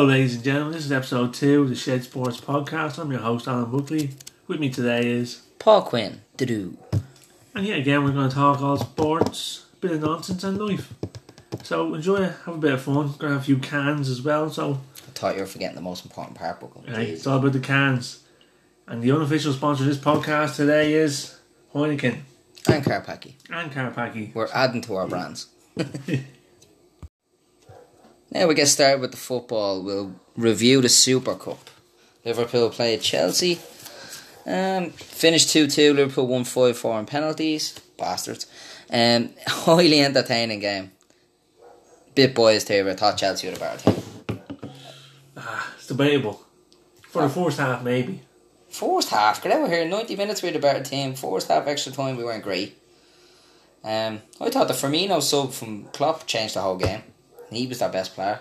Hello, ladies and gentlemen. This is episode two of the Shed Sports Podcast. I'm your host, Alan Buckley. With me today is, Paul Quinn, do and yet again, we're going to talk all sports, a bit of nonsense, and life. So enjoy, have a bit of fun. Going to have a few cans as well. So I thought you were forgetting the most important part, but right, it's all about the cans. And the unofficial sponsor of this podcast today is Heineken and Carpacki. and Carpacki. We're adding to our brands. now we get started with the football. We'll review the Super Cup. Liverpool played Chelsea. Um, finished 2 2. Liverpool won 5 4 in penalties. Bastards. Um, highly entertaining game. Bit boys here, but I thought Chelsea would have better team. Ah, it's debatable. For the first half, maybe. First half, get over here. 90 minutes we had a better team. First half extra time we weren't great. Um, I thought the Firmino sub from Klopp changed the whole game. He was their best player.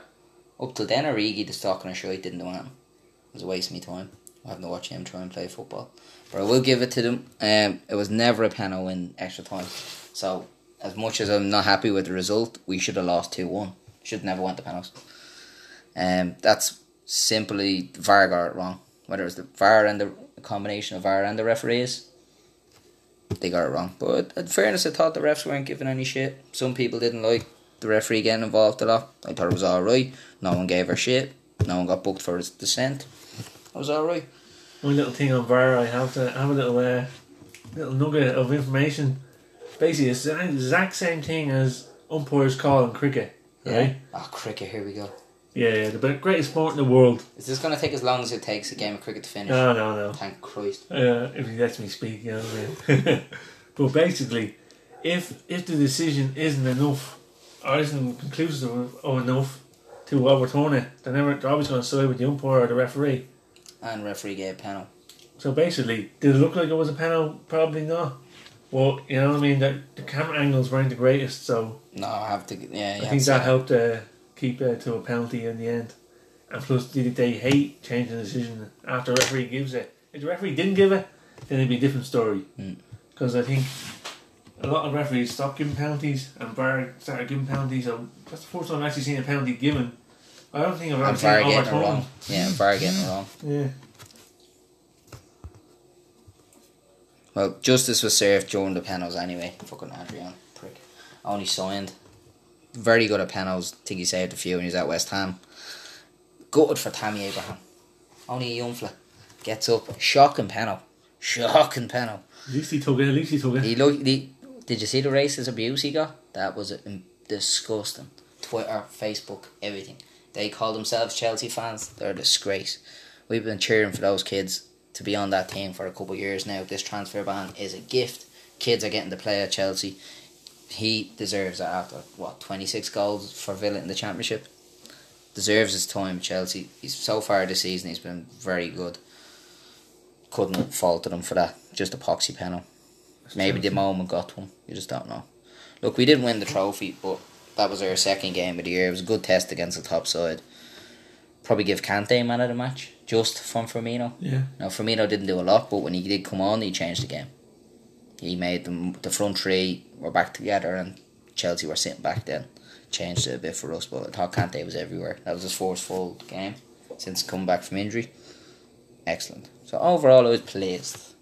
Up till then, Origi, stock and a shite, didn't do anything. It was a waste of my time. I haven't watched him try and play football. But I will give it to them. Um, it was never a penalty in extra time. So, as much as I'm not happy with the result, we should have lost 2 1. Should never went to penalties. Um, that's simply VAR got it wrong. Whether it was the VAR and the combination of VAR and the referees, they got it wrong. But in fairness, I thought the refs weren't giving any shit. Some people didn't like the referee getting involved a lot. I thought it was alright. No one gave her shit. No one got booked for his dissent. It was alright. One little thing on VAR, I have to have a little uh, little nugget of information. Basically, it's the exact same thing as umpires call in cricket. Right? Oh, cricket, here we go. Yeah, yeah, the greatest sport in the world. Is this going to take as long as it takes a game of cricket to finish? No, no, no. Thank Christ. Uh, if he lets me speak, you know what I mean. but basically, if if the decision isn't enough isn't conclusive or enough to overturn it, they're never they're always going to side with the umpire or the referee. And referee gave penalty. So basically, did it look like it was a penalty? Probably not. Well, you know what I mean. The, the camera angles weren't the greatest, so No, I have to. Yeah, I think that helped uh, keep it to a penalty in the end. And plus, they, they hate changing the decision after the referee gives it. If the referee didn't give it, then it'd be a different story. Mm. Because I think a lot of referees stopped giving penalties and VAR started giving penalties. So that's the first time I've actually seen a penalty given. I don't think I've ever seen it getting overturned. wrong. Yeah, VAR getting it wrong. Yeah. Well, justice was served during the panels anyway. Fucking Adrian, prick. Only signed. Very good at panels. think he saved a few when he was at West Ham. Gutted for Tammy Abraham. Only a young fella. Gets up. Shocking panel. Shocking panel. At least he took it. At least he took it. He look. He, did you see the racist abuse he got? That was disgusting. Twitter, Facebook, everything. They call themselves Chelsea fans. They're a disgrace. We've been cheering for those kids to be on that team for a couple of years now. This transfer ban is a gift. Kids are getting to play at Chelsea. He deserves it after what twenty six goals for Villa in the Championship. Deserves his time Chelsea. He's so far this season. He's been very good. Couldn't fault him for that. Just a poxy panel. Maybe the moment got one. You just don't know. Look, we didn't win the trophy, but that was our second game of the year. It was a good test against the top side. Probably give Kante man of the match, just from Firmino. Yeah. Now Firmino didn't do a lot, but when he did come on, he changed the game. He made them the front three were back together, and Chelsea were sitting back then. Changed it a bit for us, but I thought Kante was everywhere. That was his first full game since coming back from injury. Excellent. So overall, I was pleased.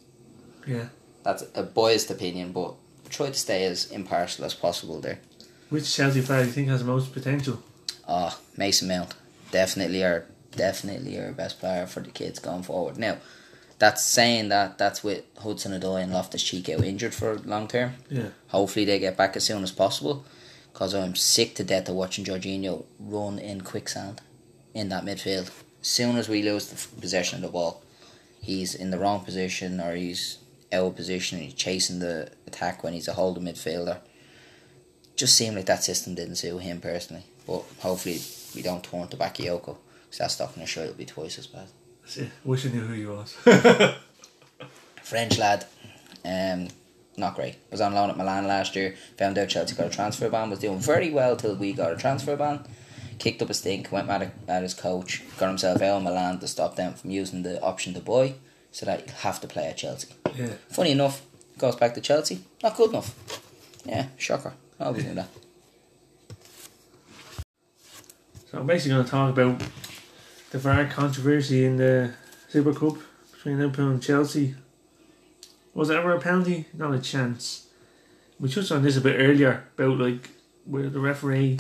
Yeah. That's a biased opinion, but try to stay as impartial as possible there. Which Chelsea player do you think has the most potential? Ah, Mason Mount, definitely our definitely our best player for the kids going forward. Now, that's saying that that's with Hudson Odoi and Loftus Cheek out injured for long term. Yeah. Hopefully they get back as soon as possible, because I'm sick to death of watching Jorginho run in quicksand in that midfield. As soon as we lose the f- possession of the ball, he's in the wrong position or he's out of position. He's chasing the attack when he's a holding midfielder. Just seemed like that system didn't suit him personally. But hopefully we don't turn to Bakayoko, because that stock in the it'll be twice as bad. That's it. Wish I knew who he was. French lad, um, not great. Was on loan at Milan last year. Found out Chelsea got a transfer ban. Was doing very well till we got a transfer ban. Kicked up a stink. Went mad at, at his coach. Got himself out of Milan to stop them from using the option to buy. So that he'll have to play at Chelsea. yeah. Funny enough, goes back to Chelsea. Not good enough. Yeah, shocker. I always knew that. So I'm basically going to talk about the VAR controversy in the Super Cup between Liverpool and Chelsea. Was it ever a penalty? Not a chance. We touched on this a bit earlier about like where the referee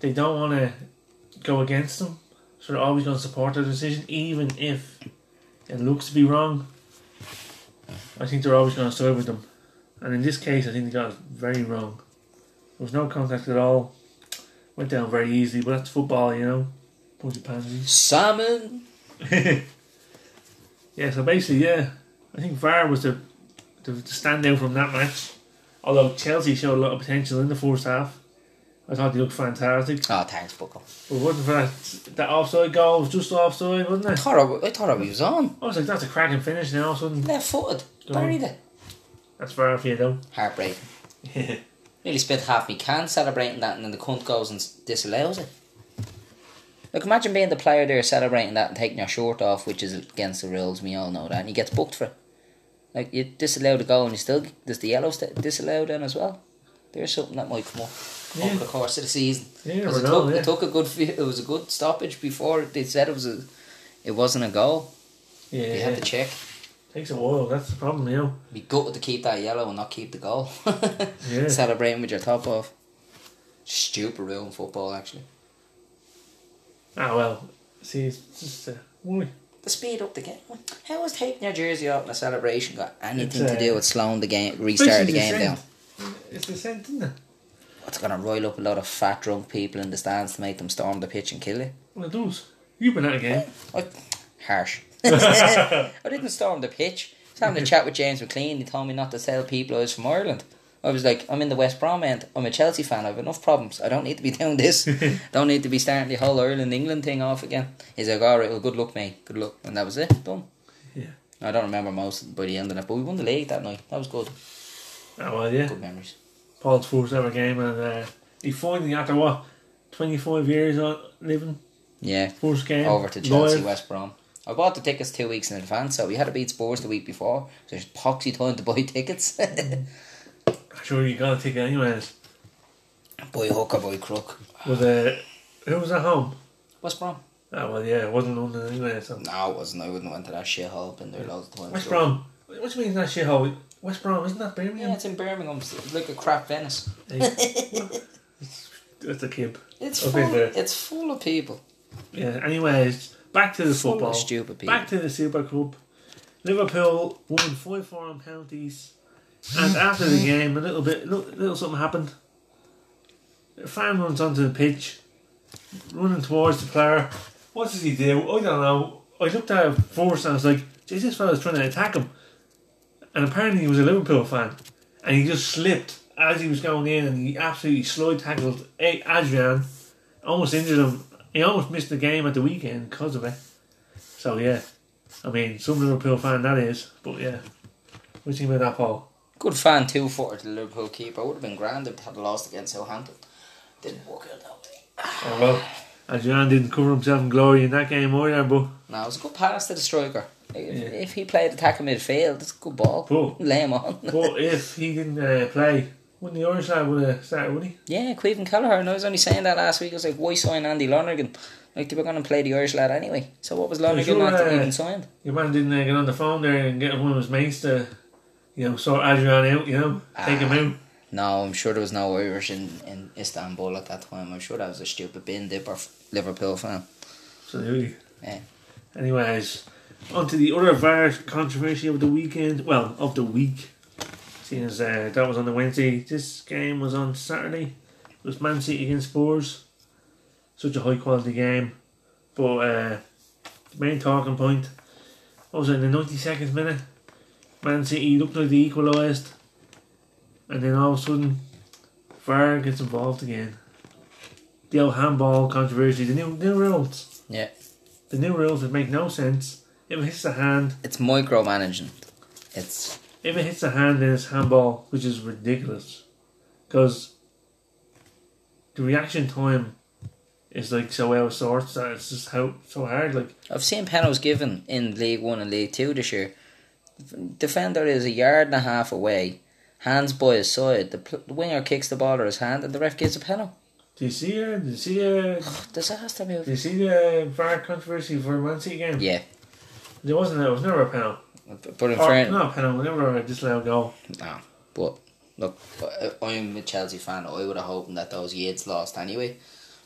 they don't want to go against them, so they're always going to support their decision, even if it looks to be wrong. I think they're always going to side with them, and in this case, I think they got it very wrong. There was no contact at all. Went down very easily, but that's football, you know. Of pansies. Salmon. yeah, so basically, yeah, I think VAR was the, the, the standout from that match. Although Chelsea showed a lot of potential in the first half, Ah, I thought they looked fantastic. Oh, thanks, Buckle. But wasn't for that that offside goal was just offside, wasn't it? I thought I, I thought I was on. I was like, that's a cracking finish. Now all of Left footed. Buried it. that's far for you though. Heartbreaking. Yeah. Nearly spent half my can celebrating that and then the cunt goes and disallows it. Like imagine being the player there celebrating that and taking your shirt off, which is against the rules, we all know that, and he gets booked for it. Like you disallow the goal and you still does the yellow st- disallow then as well. There's something that might come up Yeah. over the course of the season. Yeah, you 'Cause never it, know. took, Yeah. it took a good it was a good stoppage before they said it was a it wasn't a goal. yeah, They had to check. takes a while. That's the problem, you know. Be gutted to keep that yellow and not keep the goal. Yeah. Celebrating with your top off. Stupid rule in football, actually. Ah well, see, it's just uh, why? The speed up the game. How was taking your jersey off in a celebration got anything It's, to uh, do with slowing the game, restarting the game down? It's the same, isn't it? What's going to roil up a lot of fat drunk people in the stands to make them storm the pitch and kill you? Well, it does. You've been at a game. I, harsh. I didn't storm the pitch. I was having a chat with James McLean. He told me not to tell people I was from Ireland. I was like, I'm in the West Brom end. I'm a Chelsea fan. I have enough problems. I don't need to be doing this. don't need to be starting the whole Ireland England thing off again. He's like, all right, well, good luck, mate. Good luck. And that was it. Done. Yeah. I don't remember most by the end of it, but we won the league that night. That was good. Ah well, yeah. Good memories. Paul's first ever game, and uh, he finally after what twenty five years on living Yeah. first game Over to Chelsea, live. West Brom. I bought the tickets two weeks in advance, so we had to beat Spurs the week before. So there's poxy time to buy tickets. Sure, you got a ticket anyways. boy hook or boy crook. Was uh, who was at home? West Brom. Oh well, yeah, it wasn't London anyway. So No, it wasn't. I wouldn't have went to that shithole. Been there loads of times. West Brom. What do you mean that shithole? West Brom isn't that Birmingham? Yeah, it's in Birmingham. It's like a crap Venice. It's a kid. It's full. It's full of people. Yeah. Anyways, back to the Full football. of stupid people. Back to the Super Cup. Liverpool won five four on penalties, and after the game, a little bit, little, little something happened. A fan runs onto the pitch, running towards the player. What does he do? I don't know. I looked at it first and I was like, "Geez, this fella's trying to attack him," and apparently he was a Liverpool fan, and he just slipped as he was going in, and he absolutely slide tackled Adrian, almost injured him. He almost missed the game at the weekend because of it. So yeah, I mean, some Liverpool fan that is, but yeah. What do you think about that, Paul? Good fan too for the Liverpool keeper. Would have been grand if they had lost against Southampton. Didn't work out that way. Oh well, Adrian didn't cover himself in glory in that game either, but No, it was a good pass to the striker. If, Yeah. if he played attacking midfield, it's a good ball. Cool. Lay him on. but if he didn't uh, play, wouldn't the Irish lad would have started, would he? yeah, Caoimhín Kelleher. And I was only saying that last week. I was like, why sign Andy Lonergan? Like, they were going to play the Irish lad anyway. So what was Lonergan sure, not uh, even signed? Your man didn't uh, get on the phone there and get one of his mates to, you know, sort Adrian out, you know, take him Ah. out. No, I'm sure there was no Irish in, in Istanbul at that time. I'm sure that was a stupid bin dipper Liverpool fan. Absolutely. Yeah. Anyways, on to the other VAR controversy of the weekend. Well, of the week. Seeing as uh, that was on the Wednesday, this game was on Saturday. It was Man City against Spurs. Such a high quality game. But uh, the main talking point was in the 92nd minute? Man City looked like they equalised. And then all of a sudden, VAR gets involved again. The old handball controversy, the new, new rules. Yeah. The new rules would make no sense. If it hits the hand, It's micromanaging. It's if it hits the hand, then it's handball, which is ridiculous. Because the reaction time is like so out of sorts that it's just how so hard. Like I've seen penalties given in League One and League Two this year. Defender is a yard and a half away, hands by his side. The, pl- the winger kicks the ball to his hand, and the ref gives a penalty. Do you see uh, Do you see uh, Disaster Do move. you see the VAR controversy for Man City game? Yeah, There wasn't. It was never a penalty. but in fairness, not a penalty. Never a disallowed goal. no. But look, I- I'm a Chelsea fan. I would have hoped that those Yids lost anyway.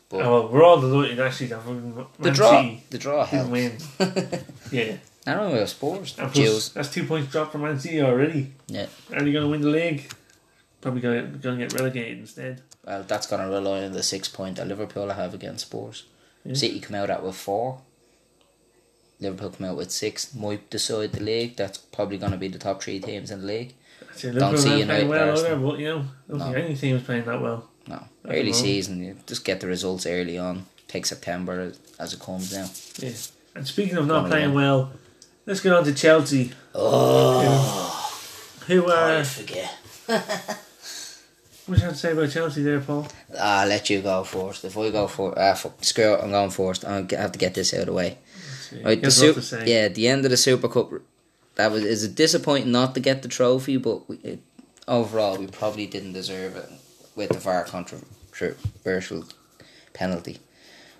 But Oh, well, we're all delighted actually that fucking Man the draw, City the draw helps. win. Yeah, I don't know about Spurs. and plus, that's two points dropped from Man City already. Yeah. Are they going to win the league? Probably going to get relegated instead. Well, that's going to rely on the six point that Liverpool have against Spurs. Yeah. City come out at with four. Liverpool come out with six. Might decide the league. That's probably going to be the top three teams in the league. So Don't see United playing well either, but you know, don't No. think any team is playing that well. No, early season. You just get the results early on. Take September as, it comes now. Yeah. And speaking of not One playing again. well, let's get on to Chelsea, Oh, who are. I forget. What you have to say about Chelsea there, Paul? Ah, let you go first. If I go for ah, fuck, screw it, I'm going first. I have to get this out of the way. Right, the Here's Sup- what to yeah, the end of the Super Cup. That was is it disappointing not to get the trophy, but we, it, overall we probably didn't deserve it with the VAR controversial penalty.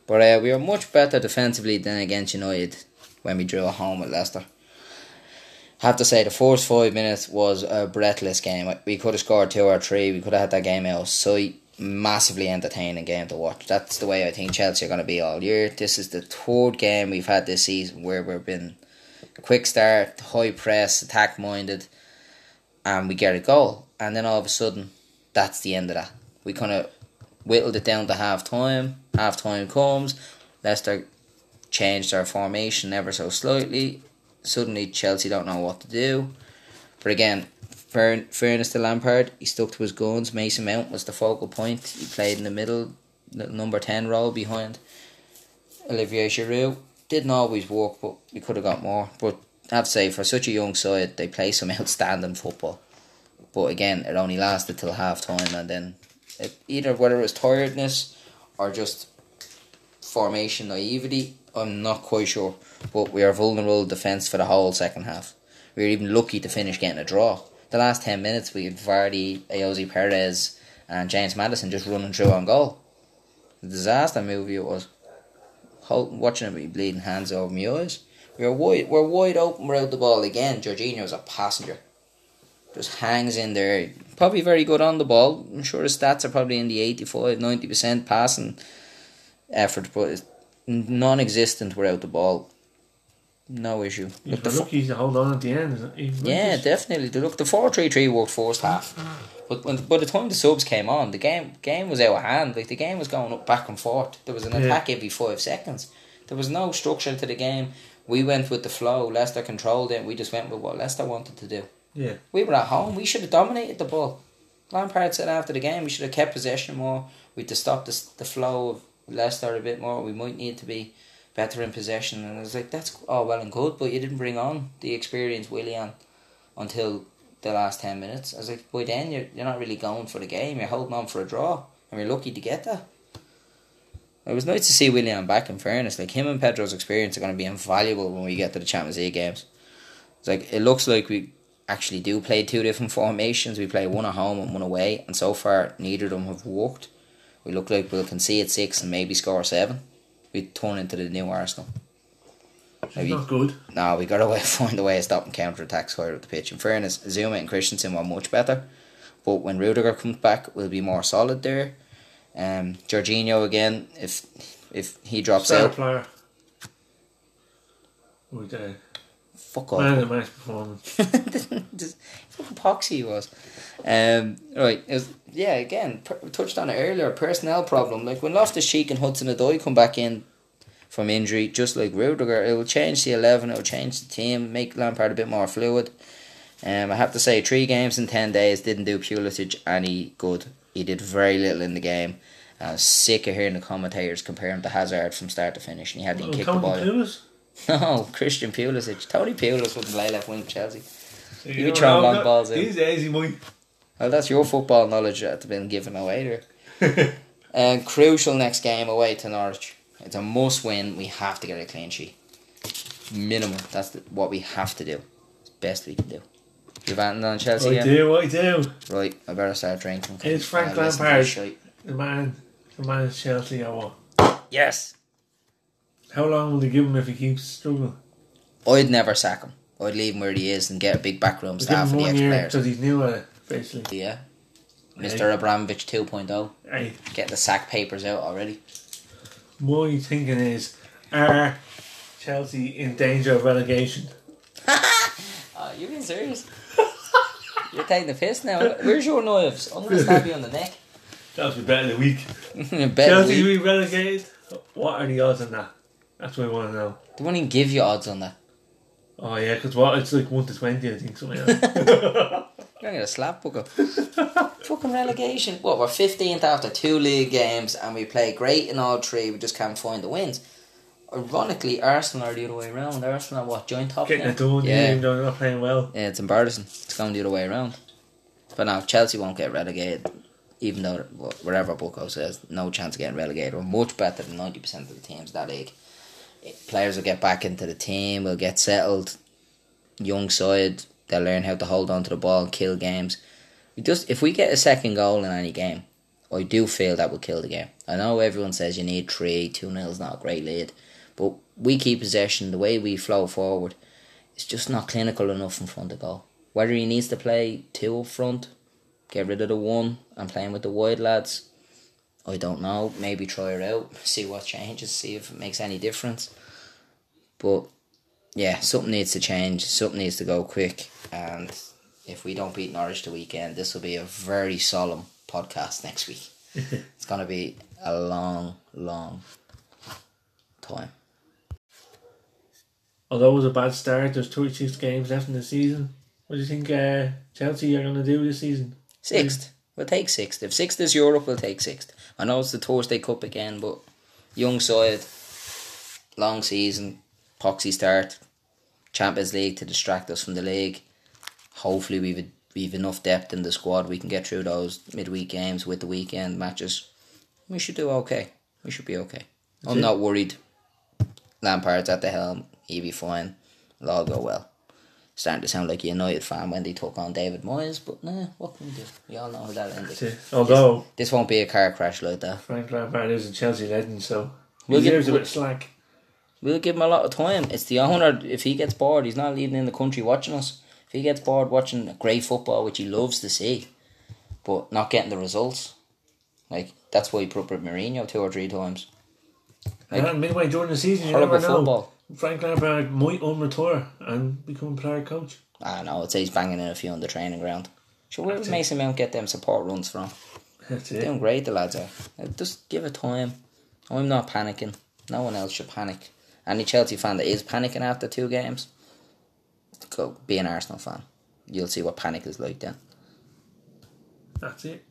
But uh, we were much better defensively than against United when we drew at home at Leicester. Have to say the first five minutes was a breathless game. We could have scored two or three. We could have had that game out of sight. Massively entertaining game to watch. That's the way I think Chelsea are going to be all year. This is the third game we've had this season where we've been quick start, high press, attack minded, and we get a goal. And then all of a sudden, that's the end of that. We kind of whittled it down to half time. Half time comes. Leicester changed their formation ever so slightly. Suddenly, Chelsea don't know what to do. But again, fair, fairness to Lampard, he stuck to his guns. Mason Mount was the focal point. He played in the middle, the number 10 role behind Olivier Giroud. Didn't always work, but we could have got more. But I have to say, for such a young side, they play some outstanding football. But again, it only lasted till half time, and then it, either whether it was tiredness or just formation naivety, I'm not quite sure. But we are vulnerable defence for the whole second half. We were even lucky to finish getting a draw. The last 10 minutes, we had Vardy, Ayoze Perez, and James Maddison just running through on goal. The disaster movie it was. Watching it with bleeding hands over my eyes. We were wide, we're wide open without the ball again. Jorginho's a passenger. Just hangs in there. Probably very good on the ball. I'm sure his stats are probably in the 85 90% passing effort, but non existent without the ball. No issue. Look, the lucky to hold on at the end. yeah, just- definitely. The- Look, the four three three worked first half, ah. but when by the time the subs came on, the game game was out of hand. Like the game was going up back and forth. There was an Yeah. attack every five seconds. There was no structure to the game. We went with the flow. Leicester controlled it. We just went with what Leicester wanted to do. Yeah. We were at home. We should have dominated the ball. Lampard said after the game we should have kept possession more. We had to stop the the flow of Leicester a bit more. We might need to be better in possession. And I was like, that's all well and good, but you didn't bring on the experienced Willian until the last ten minutes. I was like, boy, then you're you're not really going for the game. You're holding on for a draw, and you're lucky to get that. It was nice to see Willian back. In fairness, like him and Pedro's experience are going to be invaluable when we get to the Champions League games. It's like it looks like we actually do play two different formations. We play one at home and one away, and so far neither of them have worked. We look like we'll concede six and maybe score seven. We turn into the new Arsenal. Maybe not good. no, we got to find a way of stopping counter attacks higher up the pitch. In fairness, Zouma and Christensen were much better, but when Rudiger comes back, we'll be more solid there. Um, Jorginho again, if if he drops Star out, player. With uh, fuck off. man of the match performance. Fucking poxy he was. Um, right, it was, yeah, again, per, touched on it earlier, personnel problem. Like when Loftus Cheek and Hudson Odoi come back in from injury, just like Rudiger, it will change the 11, it will change the team, make Lampard a bit more fluid. Um, I have to say, three games in 10 days didn't do Pulisic any good. He did very little in the game. I was sick of hearing the commentators compare him to Hazard from start to finish, and he hadn't Oh, kicked the ball. Pulis? No, Christian Pulisic. Tony Pulis wouldn't play left wing Chelsea. You You don't throw long balls in. These days he might. Well, that's your football knowledge that's been given away there. And uh, crucial next game away to Norwich. It's a must win. We have to get a clean sheet. Minimum. That's the, what we have to do. It's best we can do. You've anything on Chelsea I yet? do, I do. Right, I better start drinking. 'cause It's Frank I'll listen to Lampard. this shite. The man. to manage Chelsea or what? Yes. How long will they give him if he keeps struggling? I'd never sack him. I'd leave him where he is and get a big backroom staff and the one extra year players. because he's new at it, basically. Yeah. Mr. Abramovich 2.0. Hey, Getting the sack papers out already. my thinking is, are Chelsea in danger of relegation? Ah, oh, you being serious? You're taking the piss now. Where's your knives? I'm going to stab you on the neck. Chelsea better the week. Bet Chelsea we- to be relegated? What are the odds on that? That's what I want to know. They won't even give you odds on that. Oh yeah, because what it's like one to twenty, I think something. Like. You're going to slap booker. Fucking relegation. What, we're 15th after two league games and we play great in all three, we just can't find the wins. Ironically, Arsenal are the other way around. Arsenal are what, joint top Getting now? it done, yeah. Yeah. even they're not playing well. Yeah, it's embarrassing. It's going the other way around. But now Chelsea won't get relegated, even though wh- wherever Bucco says no chance of getting relegated. We're much better than ninety percent of the teams in that league. Players will get back into the team. Will get settled. Young side. They'll learn how to hold on to the ball and kill games. We just if we get a second goal in any game, I do feel that will kill the game. I know everyone says you need three, two nil's not a great lead, but we keep possession. The way we flow forward, it's just not clinical enough in front of goal. Whether he needs to play two up front, get rid of the one and playing with the wide lads, I don't know. Maybe try it out, see what changes, see if it makes any difference. But yeah, something needs to change. Something needs to go quick. And if we don't beat Norwich the weekend, this will be a very solemn podcast next week. it's gonna be a long, long time. Although it was a bad start, there's 26 games left in the season. What do you think uh, Chelsea are going to do this season? Sixth. We'll take sixth. If sixth is Europe, we'll take sixth. I know it's the Thursday Cup again, but young side, long season, poxy start, Champions League to distract us from the league. Hopefully, we've we've enough depth in the squad. We can get through those midweek games with the weekend matches. We should do okay. We should be okay. I'm it. not worried. Lampard's at the helm. He'll be fine. It'll all go well starting to sound like a United fan when they took on David Moyes, but nah, what can we do? We all know how that ended. Although This won't be a car crash like that. Frank Lampard is a Chelsea legend, so We'll he deserves a bit slack. We'll give him a lot of time. It's the owner. If he gets bored, he's not leaving in the country watching us. If he gets bored watching great football, which he loves to see, but not getting the results, like that's why he put up with Mourinho two or three times. Like, and midway during the season, you never know. football. Frank Lampard might unretire and become a player coach. I know. I'd say he's banging in a few on the training ground. Sure, where would. Mason Mount get them support runs from? That's it. Doing great, the lads are. Uh, Just give it time. I'm not panicking. No one else should panic. Any Chelsea fan that is panicking after two games, go be an Arsenal fan. You'll see what panic is like then. That's it.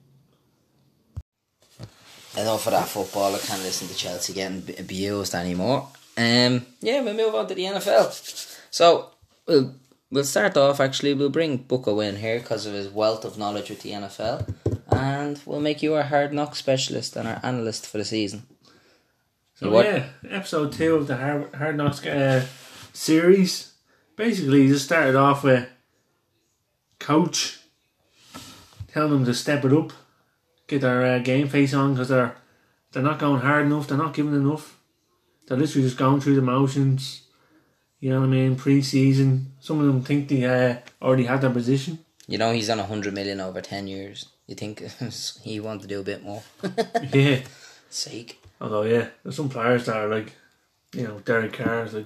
Enough of that football. I can't listen to Chelsea getting abused anymore. Um, yeah, we'll move on to the NFL. So we'll we'll start off. Actually, we'll bring Bucko in here because of his wealth of knowledge with the NFL, and we'll make you our hard knock specialist and our analyst for the season. So What- yeah, episode two of the Hard, Hard Knocks uh, series. Basically, he just started off with coach telling them to step it up, get their uh, game face on because they're they're not going hard enough. They're not giving enough. They're literally just going through the motions. You know what I mean? Pre-season, some of them think they uh, already had their position. You know he's on a hundred million over ten years. You think he want to do a bit more? yeah. Sake. Although yeah, there's some players that are like, you know, Derek Carr is like,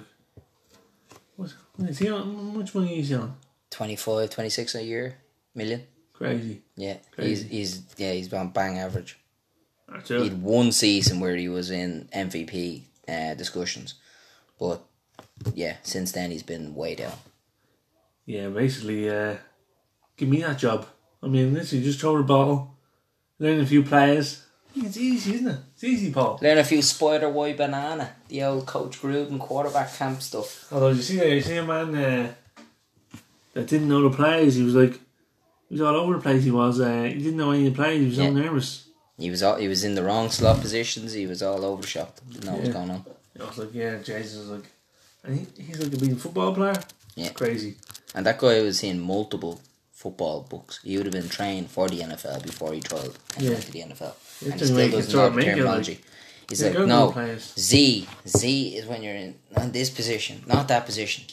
what, what is he on? How much money is he on? 25, 26 a year million. Crazy. Yeah, Crazy. he's he's yeah he's on bang average. That's He had one season where he was in MVP uh, discussions, but yeah, since then he's been way down. Yeah, basically, uh, give me that job. I mean, literally, just throw the ball, learn a few players. It's easy, isn't it? It's easy, Paul. Learn a few spider white banana, the old Coach Gruden quarterback camp stuff. Although you see, you see a man uh, that didn't know the plays. He was like, he was all over the place. He was. Uh, he didn't know any of the plays. He was Yeah. so nervous. He was all, he was in the wrong slot positions. He was all over the shop. Didn't know what was going on. I was like, yeah, Jesus was like, and he, he's like a big football player. Yeah. crazy. And that guy was in multiple football books. He would have been trained for the NFL before he tried Yeah. to the NFL. It's and he still doesn't know the make it, like- terminology. He's like, no, players. Z. Z is when you're in, in this position, not that position.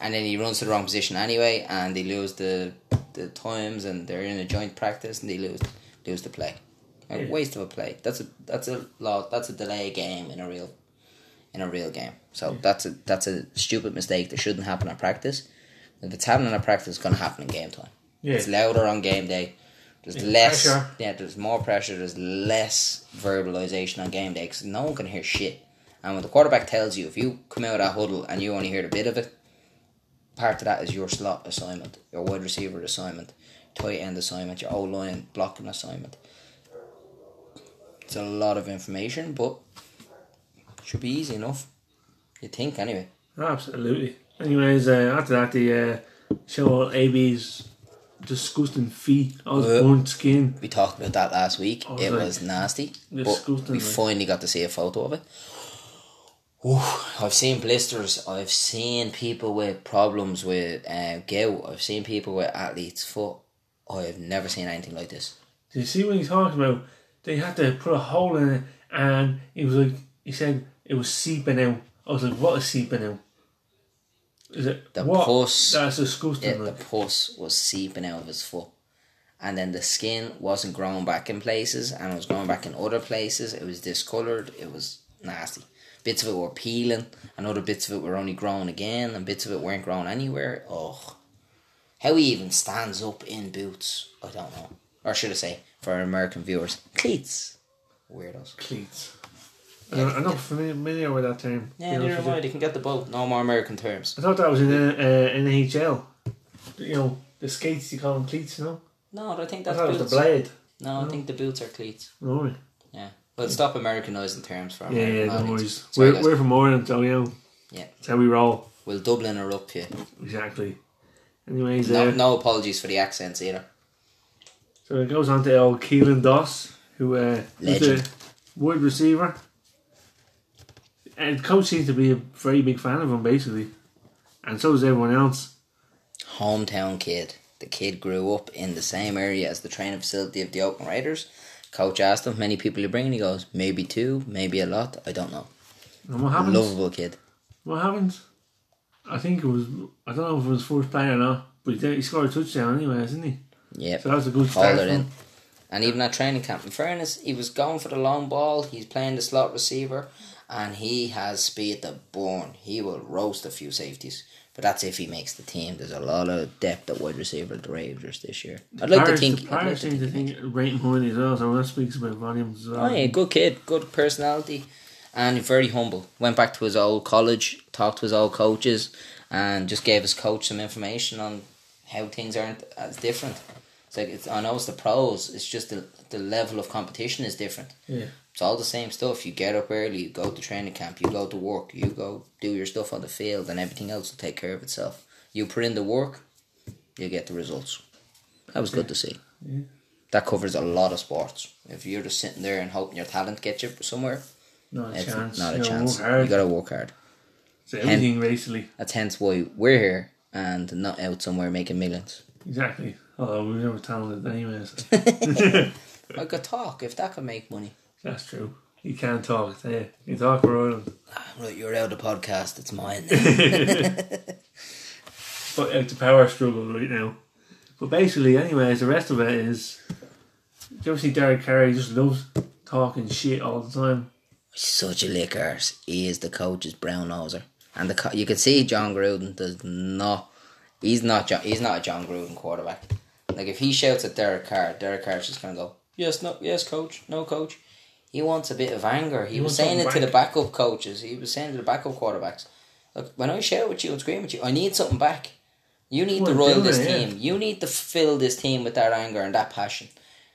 And then he runs to the wrong position anyway, and they lose the the times, and they're in a joint practice, and they lose lose the play. A Yeah. waste of a play. That's a that's a lot. That's a delay game in a real in a real game. So that's a that's a stupid mistake that shouldn't happen at practice. If it's happening at practice, it's going to happen in game time. Yeah. It's louder on game day. There's Yeah, less. pressure. Yeah, there's more pressure. There's less verbalization on game day because no one can hear shit. And when the quarterback tells you, if you come out of that huddle and you only hear a bit of it, part of that is your slot assignment, your wide receiver assignment, tight end assignment, your O line blocking assignment. It's a lot of information, but should be easy enough. You think anyway. Absolutely. Anyways, uh, after that, the uh, show AB's disgusting feet, all his Uh, burnt skin. We talked about that last week. Was it like, was nasty. But disgusting, we finally got to see a photo of it. Ooh, I've seen blisters. I've seen people with problems with uh, gout. I've seen people with athlete's foot. I have never seen anything like this. Do you see what he's talking about? They had to put a hole in it, and he was like, he said it was seeping out. I was like, what is seeping out? Is it The what? pus- That's disgusting. Yeah, the pus was seeping out of his foot. And then the skin wasn't growing back in places and it was growing back in other places. It was discoloured. It was nasty. Bits of it were peeling and other bits of it were only growing again and bits of it weren't growing anywhere. Oh. How he even stands up in boots, I don't know. Or should I say, for American viewers, cleats. Weirdos. Cleats. I I'm not familiar, with that term. Yeah, neither am I. you. They can get the boat. No more American terms. I thought that was in uh, NHL. You know, the skates, you call them cleats, you know? No, I think I that's thought it was the blade. No, I think the boots are cleats. No, Yeah. Well, stop Americanising terms for yeah, yeah, no worries. Sorry, We're, guys. we're from Ireland, so, you know. Yeah. That's how we roll. We'll Dublin her up here. Exactly. Anyways, No, uh, no apologies for the accents either. So it goes on to old Keelan Doss, who uh, is Legend. the wide receiver. And coach seems to be a very big fan of him, basically. And so does everyone else. Hometown kid. The kid grew up in the same area as the training facility of the Oakland Raiders. Coach asked him, many people you bringing? He goes, maybe two, maybe a lot. I don't know. And what happens? Lovable kid. What happens? I think it was, I don't know if it was first play or not, but he, he scored a touchdown anyway, hasn't he? Yep. So that was a good start. Hauled it in. And even at training camp, in fairness, he was going for the long ball. He's playing the slot receiver, and he has speed to burn. He will roast a few safeties, but that's if he makes the team. There's a lot of depth at wide receiver at the Raiders this year. I'd like to think. The I'd like Pirates to think. think rate him highly as well, so that speaks about volumes well. Oh yeah, good kid, good personality, and very humble. Went back to his old college, talked to his old coaches, and just gave his coach some information on how things aren't as different. It's like it's, I know it's the pros. It's just the the level of competition is different. Yeah. It's all the same stuff. You get up early, you go to training camp, you go to work, you go do your stuff on the field, and everything else will take care of itself. You put in the work, you get the results. That was good to see. Yeah. That covers a lot of sports. If you're just sitting there and hoping your talent gets you somewhere, Not a it's chance. not a You chance. work. You gotta work hard. It's everything racily. That's hence why we're here and not out somewhere making millions. Exactly. Although we were never talented anyways. I could talk if that could make money. That's true. You can't talk, yeah. You talk for Ireland. Right, you're out of the podcast. It's mine. But out the power struggle right now. But basically, anyways, the rest of it is. Do you ever see Derek Carey? Just loves talking shit all the time. Such a lickers. He is the coach's brown noser, and the co- you can see Jon Gruden does not. He's not. Jon, he's not a Jon Gruden quarterback. Like if he shouts at Derek Carr, Derek Carr's just gonna go, "Yes, no, yes, coach, no, coach." He wants a bit of anger. He, He was saying it something to the backup coaches. He was saying to the backup quarterbacks, "Look, when I shout at you and scream at you, I need something back. You need to Well, roil this yeah. team. You need to fill this team with that anger and that passion."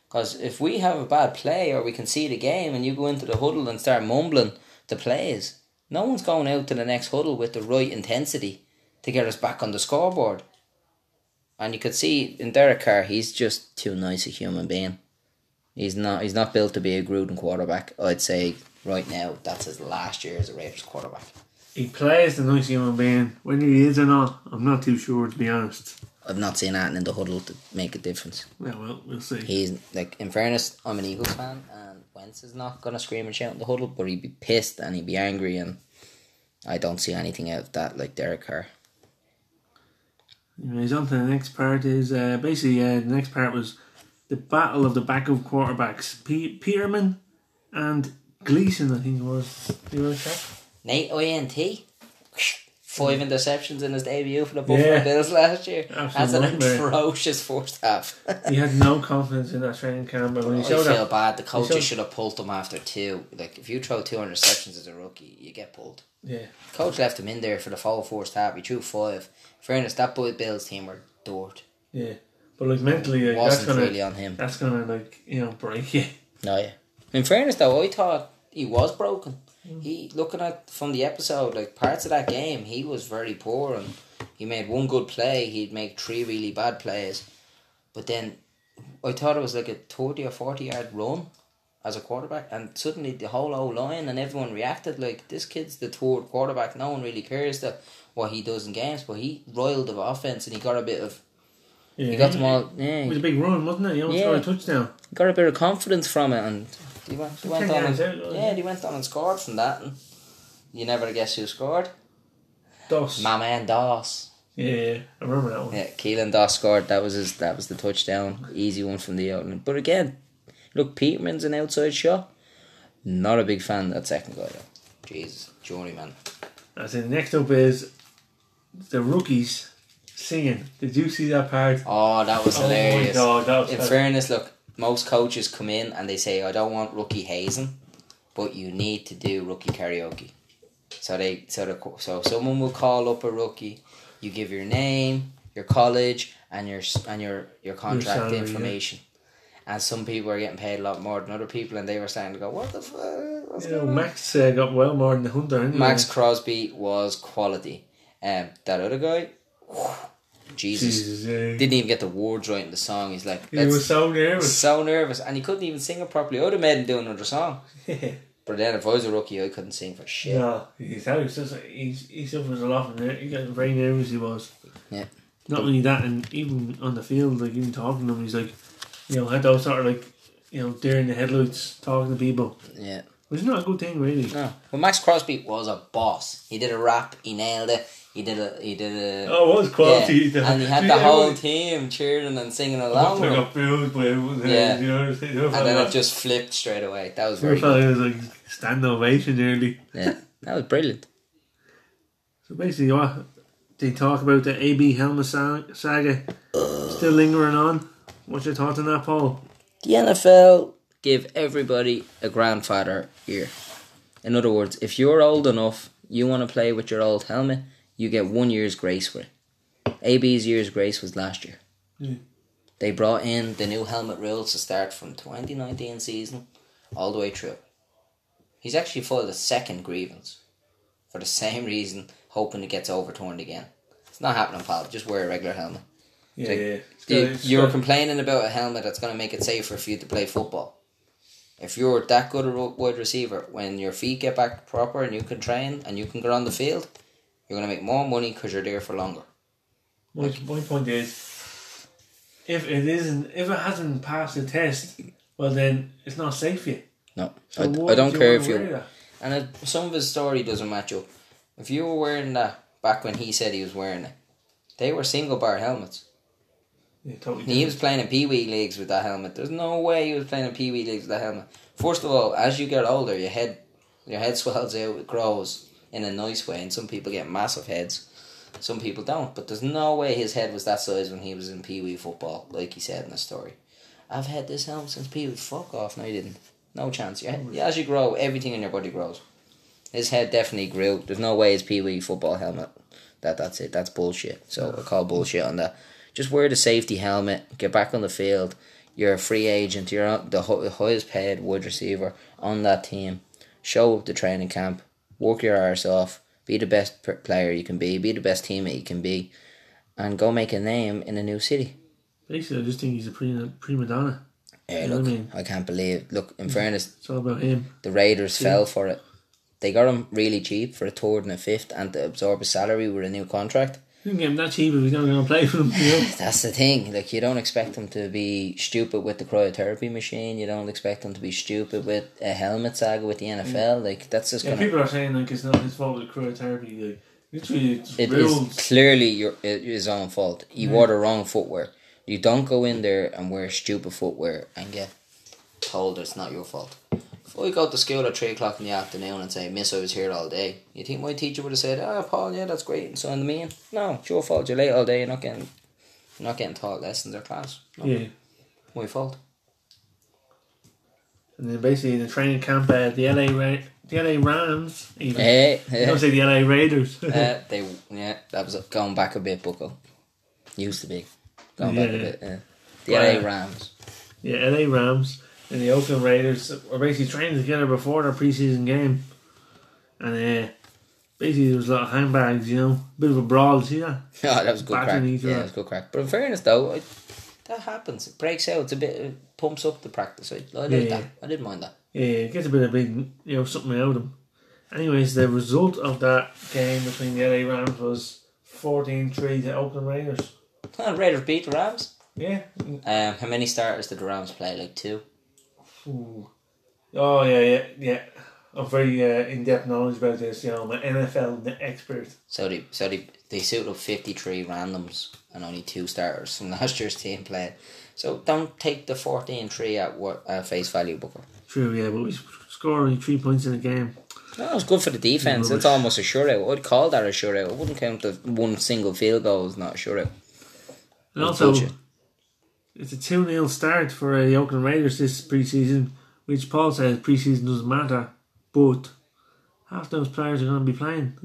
Because if we have a bad play or we can see the game and you go into the huddle and start mumbling the plays, no one's going out to the next huddle with the right intensity to get us back on the scoreboard. And you could see in Derek Carr, he's just too nice a human being. He's not. He's not built to be a Gruden quarterback. I'd say right now that's his last year as a Raiders quarterback. He plays the nice human being. Whether he is or not, I'm not too sure, to be honest. I've not seen that in the huddle to make a difference. Yeah, well, we'll see. He's like, in fairness, I'm an Eagles fan, and Wentz is not gonna scream and shout in the huddle, but he'd be pissed and he'd be angry, and I don't see anything out of that like Derek Carr. Anyways, on to the next part is uh, basically uh, the next part was the battle of the backup quarterbacks. P- Peterman and Glennon, I think it was. The other chap. Nate INT. Five interceptions in his debut for the Buffalo Yeah. Bills last year. That's an atrocious first half. He had no confidence in that training camp, but when he I showed feel up, bad. The coaches should have pulled him after two. Like if you throw two interceptions as a rookie, you get pulled. yeah, Coach left him in there for the full first half. He threw five. Fairness, that boy Bills team were dirt. yeah, but like mentally, like, that's Wasn't gonna really on him. that's gonna like you know break you. No, yeah. In fairness, though, I thought he was broken. Mm. He looking at from the episode, like parts of that game, he was very poor, and he made one good play. He'd make three really bad plays, but then I thought it was like a thirty or forty yard run as a quarterback, and suddenly the whole O line and everyone reacted like this kid's the third quarterback. No one really cares that what he does in games, but he roiled the offense and he got a bit of Yeah, he got them all. Yeah, It was a big run, wasn't it? He almost Yeah. scored a touchdown. He got a bit of confidence from it, and he went, he went on. And, out, yeah, he went on and scored from that, and you never guess who scored. Doss. My man Doss. Yeah, I remember that one. Yeah, Keelan Doss scored. That was his. That was the touchdown. Easy one from the opening. But again, look, Peterman's an outside shot. Not a big fan of that second guy though. Jesus, journeyman. I said next up is the rookies singing. Did you see that part? Oh, that was Oh hilarious. God, that was In fel- fairness, look, most coaches come in and they say, "I don't want rookie hazing, but you need to do rookie karaoke." So they, so the, so someone will call up a rookie. You give your name, your college, and your and your your contract salary, yeah. information. And some people are getting paid a lot more than other people, and they were starting to go, "What the fuck?" What's You know. Maxx uh, got well more than the Hunter. Maxx Crosby was quality. Um, that other guy, Jesus, Jesus, yeah. didn't even get the words right in the song. He's like, he was so nervous. so nervous, and he couldn't even sing it properly. I would have made him do another song. But then, if I was a rookie, I couldn't sing for shit. no, how he's just he suffers a lot from it. He got very nervous. He was. Yeah. Not only that, and even on the field, like even talking to him, he's like, you know, had those sort of like, you know, during the headlights, talking to people, Yeah, which is not a good thing, really. no. But Maxx Crosby was a boss. He did a rap. He nailed it. He did a. He did a. Oh, it was quality. yeah. And he had the whole team cheering and singing along with him. booed by everyone. Yeah. You know, And then got- it just flipped straight away. That was very good. fella was like stand ovation nearly. Yeah, that was brilliant. So basically, what they talk about the AB helmet sa- saga still lingering on. What's your thoughts on that, Paul? The NFL give everybody a grandfather year. In other words, if you're old enough, you want to play with your old helmet, you get one year's grace for it. AB's year's grace was last year. They brought in the new helmet rules to start from 2019 season all the way through. He's actually filed a second grievance for the same reason, hoping it gets overturned again. It's not happening, pal. Just wear a regular helmet. Yeah, Like, yeah. You- You're complaining about a helmet that's going to make it safer for you to play football. If you're that good a wide receiver, when your feet get back proper and you can train and you can get on the field, you're going to make more money because you're there for longer. My, my point is, if it isn't, if it hasn't passed the test, well then it's not safe for you. No, So I, I don't do care wanna if you. And it, some of his story doesn't match up. If you were wearing that back when he said he was wearing it, they were single bar helmets. Yeah, totally. He was playing in Pee Wee leagues with that helmet. There's no way he was playing in Pee Wee leagues with that helmet. First of all, as you get older, your head, your head swells out, it grows in a nice way, and some people get massive heads. Some people don't, but there's no way his head was that size when he was in Pee Wee football, like he said in the story. I've had this helmet since Pee Wee. Fuck off! No, you didn't. No chance. Your head, as you grow, everything in your body grows. His head definitely grew. There's no way his Pee Wee football helmet. That that's it. That's bullshit. So I call bullshit on that. Just wear the safety helmet. Get back on the field. You're a free agent. You're the highest paid wide receiver on that team. Show up the training camp. Work your arse off. Be the best player you can be. Be the best teammate you can be, and go make a name in a new city. Basically, I just think he's a prima, prima donna. Yeah, look, I mean? I can't believe. Look, in fairness, It's all about him. the Raiders fell for it. They got him really cheap for a third and a fifth, and to absorb his salary with a new contract. You can get him that cheap if he's not going to play for them. You know? That's the thing. Like you don't expect them to be stupid with the cryotherapy machine. You don't expect them to be stupid with a helmet saga with the NFL. Like that's just Yeah, gonna. people are saying like it's not his fault with cryotherapy. Like literally, it's It is rules. clearly your it- his own fault. He wore the wrong footwear. You don't go in there and wear stupid footwear and get told it's not your fault. If I go to school at three o'clock in the afternoon and say, "Miss, I was here all day," you think my teacher would have said, "Oh, Paul, yeah, that's great," and signed me in? No, it's your fault. You're late all day. You're not getting, you're not getting taught lessons or class. No, Yeah, my fault. and then basically the training camp, uh, the LA Ra- the LA Rams. Even Hey, I don't say the LA Raiders. uh, they yeah, that was going back a bit, Bucko. Used to be going back a bit. Yeah. The. LA Rams. yeah, LA Rams and the Oakland Raiders were basically training together before their preseason game, and uh, basically there was a lot of handbags. You know, bit of a brawl. See that? Oh, that was good Battering crack. each Yeah, it was good crack. But in fairness, though, it, that happens. It breaks out. It's a bit. It pumps up the practice. I, I Yeah, that. I didn't mind that. Yeah, it gets a bit of big, you know, something out of them. Anyways, the result of that game between the LA Rams was 14-3 to Oakland Raiders. Oh, Raiders beat the Rams. Yeah. Um, how many starters did the Rams play? Like two. Ooh. Oh yeah, yeah, yeah. I'm very uh, in-depth knowledge about this. You know, I'm an NFL expert. So they so they they suited up fifty three randoms and only two starters from last year's team played. So don't take the 14-3 at what uh, face value, Booker. True, yeah, but we scored only three points in a game. No, it's good for the defense. It's almost a shutout. I'd call that a shutout. I wouldn't count the one single field goal as not a shutout. And also. It's a 2 0 start for uh, the Oakland Raiders this preseason, which Paul says preseason doesn't matter, but half those players are going to be playing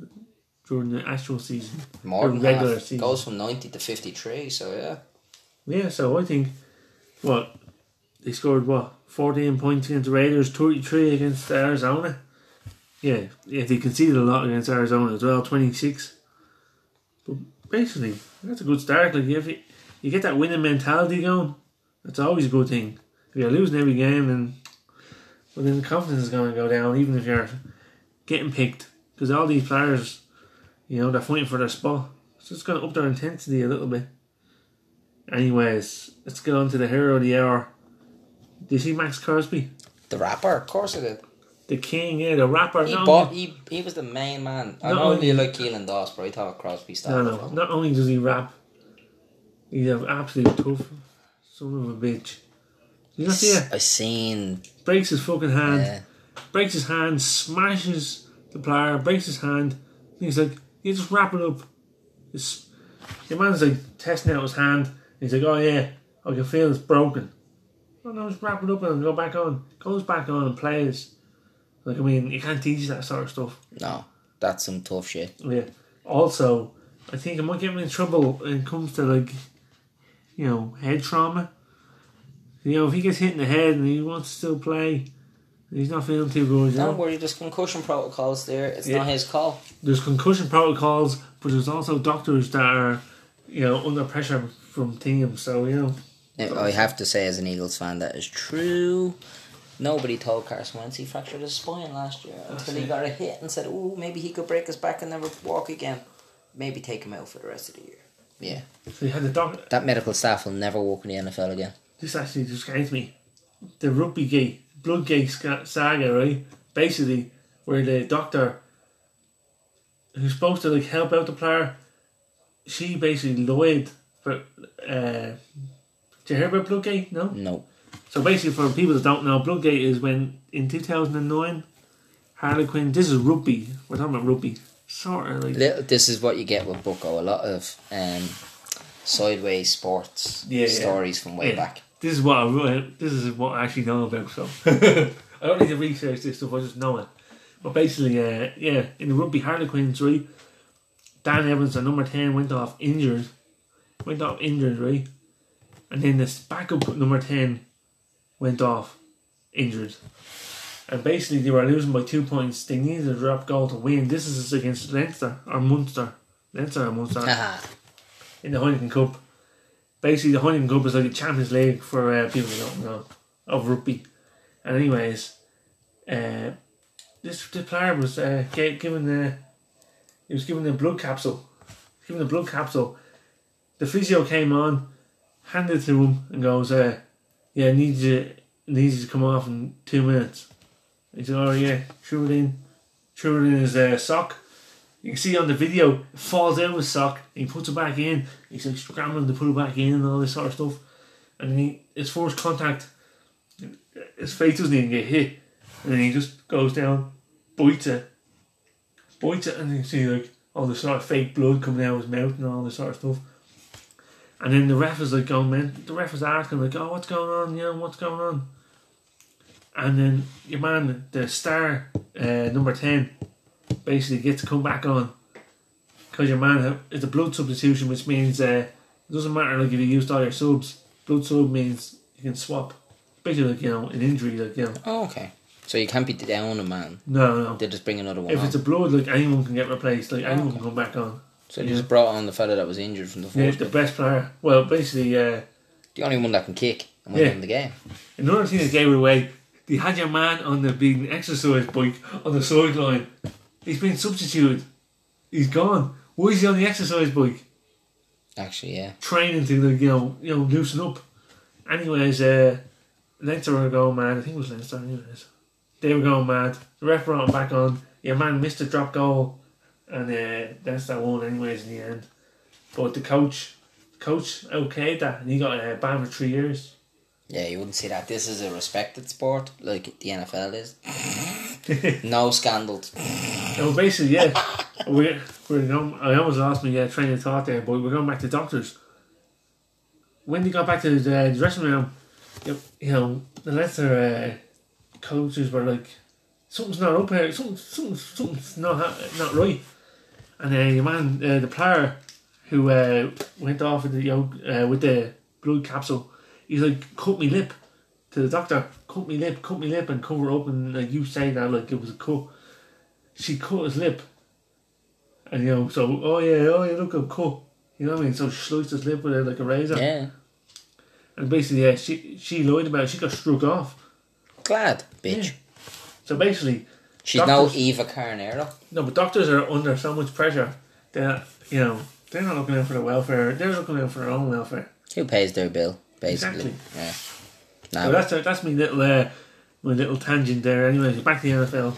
during the actual season. More than regular half. season. Goes from 90 to 53, so yeah. Yeah, so I think what they scored what fourteen points against the Raiders, thirty three against Arizona. Yeah, yeah, they conceded a lot against Arizona as well, twenty six. But basically, that's a good start. Like if you, you get that winning mentality going, that's always a good thing. If you're losing every game, then well, then the confidence is going to go down, even if you're getting picked, because all these players, you know, they're fighting for their spot. So it's going to up their intensity a little bit. Anyways, let's get on to the hero of the hour. Do you see Maxx Crosby? The rapper, of course I did. The king, yeah, the rapper. He bought. He, he was the main man. I Not know only- you like Keelan Doss, but I thought Crosby no, started no, from. not only does he rap, he's an absolute tough son of a bitch. You not it? I seen. Breaks his fucking hand, Yeah. breaks his hand, smashes the player, breaks his hand. And he's like, you just wrap it up. It's, the man's like testing out his hand. And he's like, oh yeah, I can feel it's broken. Oh no, just wrap it up and go back on. Goes back on and plays. Like, I mean, you can't teach that sort of stuff. no, that's some tough shit. Yeah. Also, I think it might get him in trouble when it comes to like, you know, head trauma. You know, if he gets hit in the head and he wants to still play, he's not feeling too good. Don't worry, there's concussion protocols there. It's Yeah. not his call. There's concussion protocols, but there's also doctors that are, you know, under pressure from teams. So you know, Now, I have to say, as an Eagles fan, that is true. Nobody told Carson Wentz he fractured his spine last year until he got a hit and said, "Oh, maybe he could break his back and never walk again. Maybe take him out for the rest of the year." Yeah, so you had the doctor. that medical staff will never walk in the NFL again. This actually just came to me. The rugby gate, blood sca- saga, right? Basically, where the doctor who's supposed to like help out the player, she basically lied for. Uh, did you hear about Bloodgate? No. No, So basically, for people that don't know, Bloodgate is when in two thousand and nine, Harlequin. This is rugby. We're talking about rugby. Sort of like Li- this is what you get with Bucko. A lot of um, sideways sports Yeah, yeah. stories from way Yeah. back. This is what I re- this is what I actually know about. So I don't need to research this stuff. I just know it. But basically, uh, yeah, in the rugby Harlequins, right? Dan Evans, the number ten, went off injured. Went off injured, right? And then this backup number ten went off injured. And basically, they were losing by two points. They needed a drop goal to win. This is against Leinster or Munster. Leinster or Munster. In the Heineken Cup. Basically, the Heineken Cup is like a Champions League for uh, people who don't know of rugby. And anyways, uh, this the player was uh, given the he was given the blood capsule, given the blood capsule. The physio came on, handed it to him, and goes, uh, "Yeah, needs you needs you to come off in two minutes." He said, "Oh yeah, threw it in, threw it in his uh, sock." You can see on the video, it falls out of his sock. And he puts it back in. He's like scrambling to put it back in and all this sort of stuff. And he, his first contact, his face doesn't even get hit, and then he just goes down, bites it, bites it, and you see like all this sort of fake blood coming out of his mouth and all this sort of stuff. And then the ref is like going, man, the ref is asking like, oh, what's going on? You know, what's going on? And then your man, the star, uh, number ten, basically get to come back on because your man is a blood substitution, which means uh, it doesn't matter like if you used all your subs. Blood sub means you can swap. Basically, like you know, an injury, like you know, Oh, okay. So you can't be down a man. no, no. They just bring another one If on. it's a blood, like anyone can get replaced. Like anyone can come back on. So they just brought on the fella that was injured from the Yeah, first the best player. Well, basically, uh, The only one that can kick and win Yeah. the game. another thing that gave it away. They had your man on the big exercise bike on the sideline. He's been substituted. He's gone. Why is he on the exercise bike? Actually, yeah. training to you know you know loosen up. Anyways, uh, Leinster were going mad. I think it was Leinster. Anyways, they were going mad. The ref brought him back on. Your man missed a drop goal, and uh, that's that won. Anyways, in the end, but the coach, coach okay that, and he got uh, ban for three years. Yeah, you wouldn't see that. This is a respected sport, like the NFL is. no scandals. So basically, yeah, we're we're. I almost lost my uh, train of thought there, but we're going back to doctors. When they got back to the dressing room, you, know, the Leinster uh, coaches were like, "Something's not up here. Something, something, something's not not right." And uh, your man, uh, the player who uh, went off with the you know, uh, with the blood capsule, he's like, "Cut me lip." To the doctor, cut me lip, cut me lip, and cover up, and like you say that like it was a cut she cut his lip. And you know, so oh yeah, oh yeah, look I'm cut. You know what I mean? So she sliced his lip with it like a razor. Yeah. And basically, yeah, she she lied about it. She got struck off. Glad, bitch. Yeah. So basically, She's Doctors- no Eva Carneiro. no, but doctors are under so much pressure that you know they're not looking out for the welfare. They're looking out for their own welfare. Who pays their bill, basically. Exactly. Yeah. So Nah, that's that's my little uh, my little tangent there. Anyway, back to the NFL.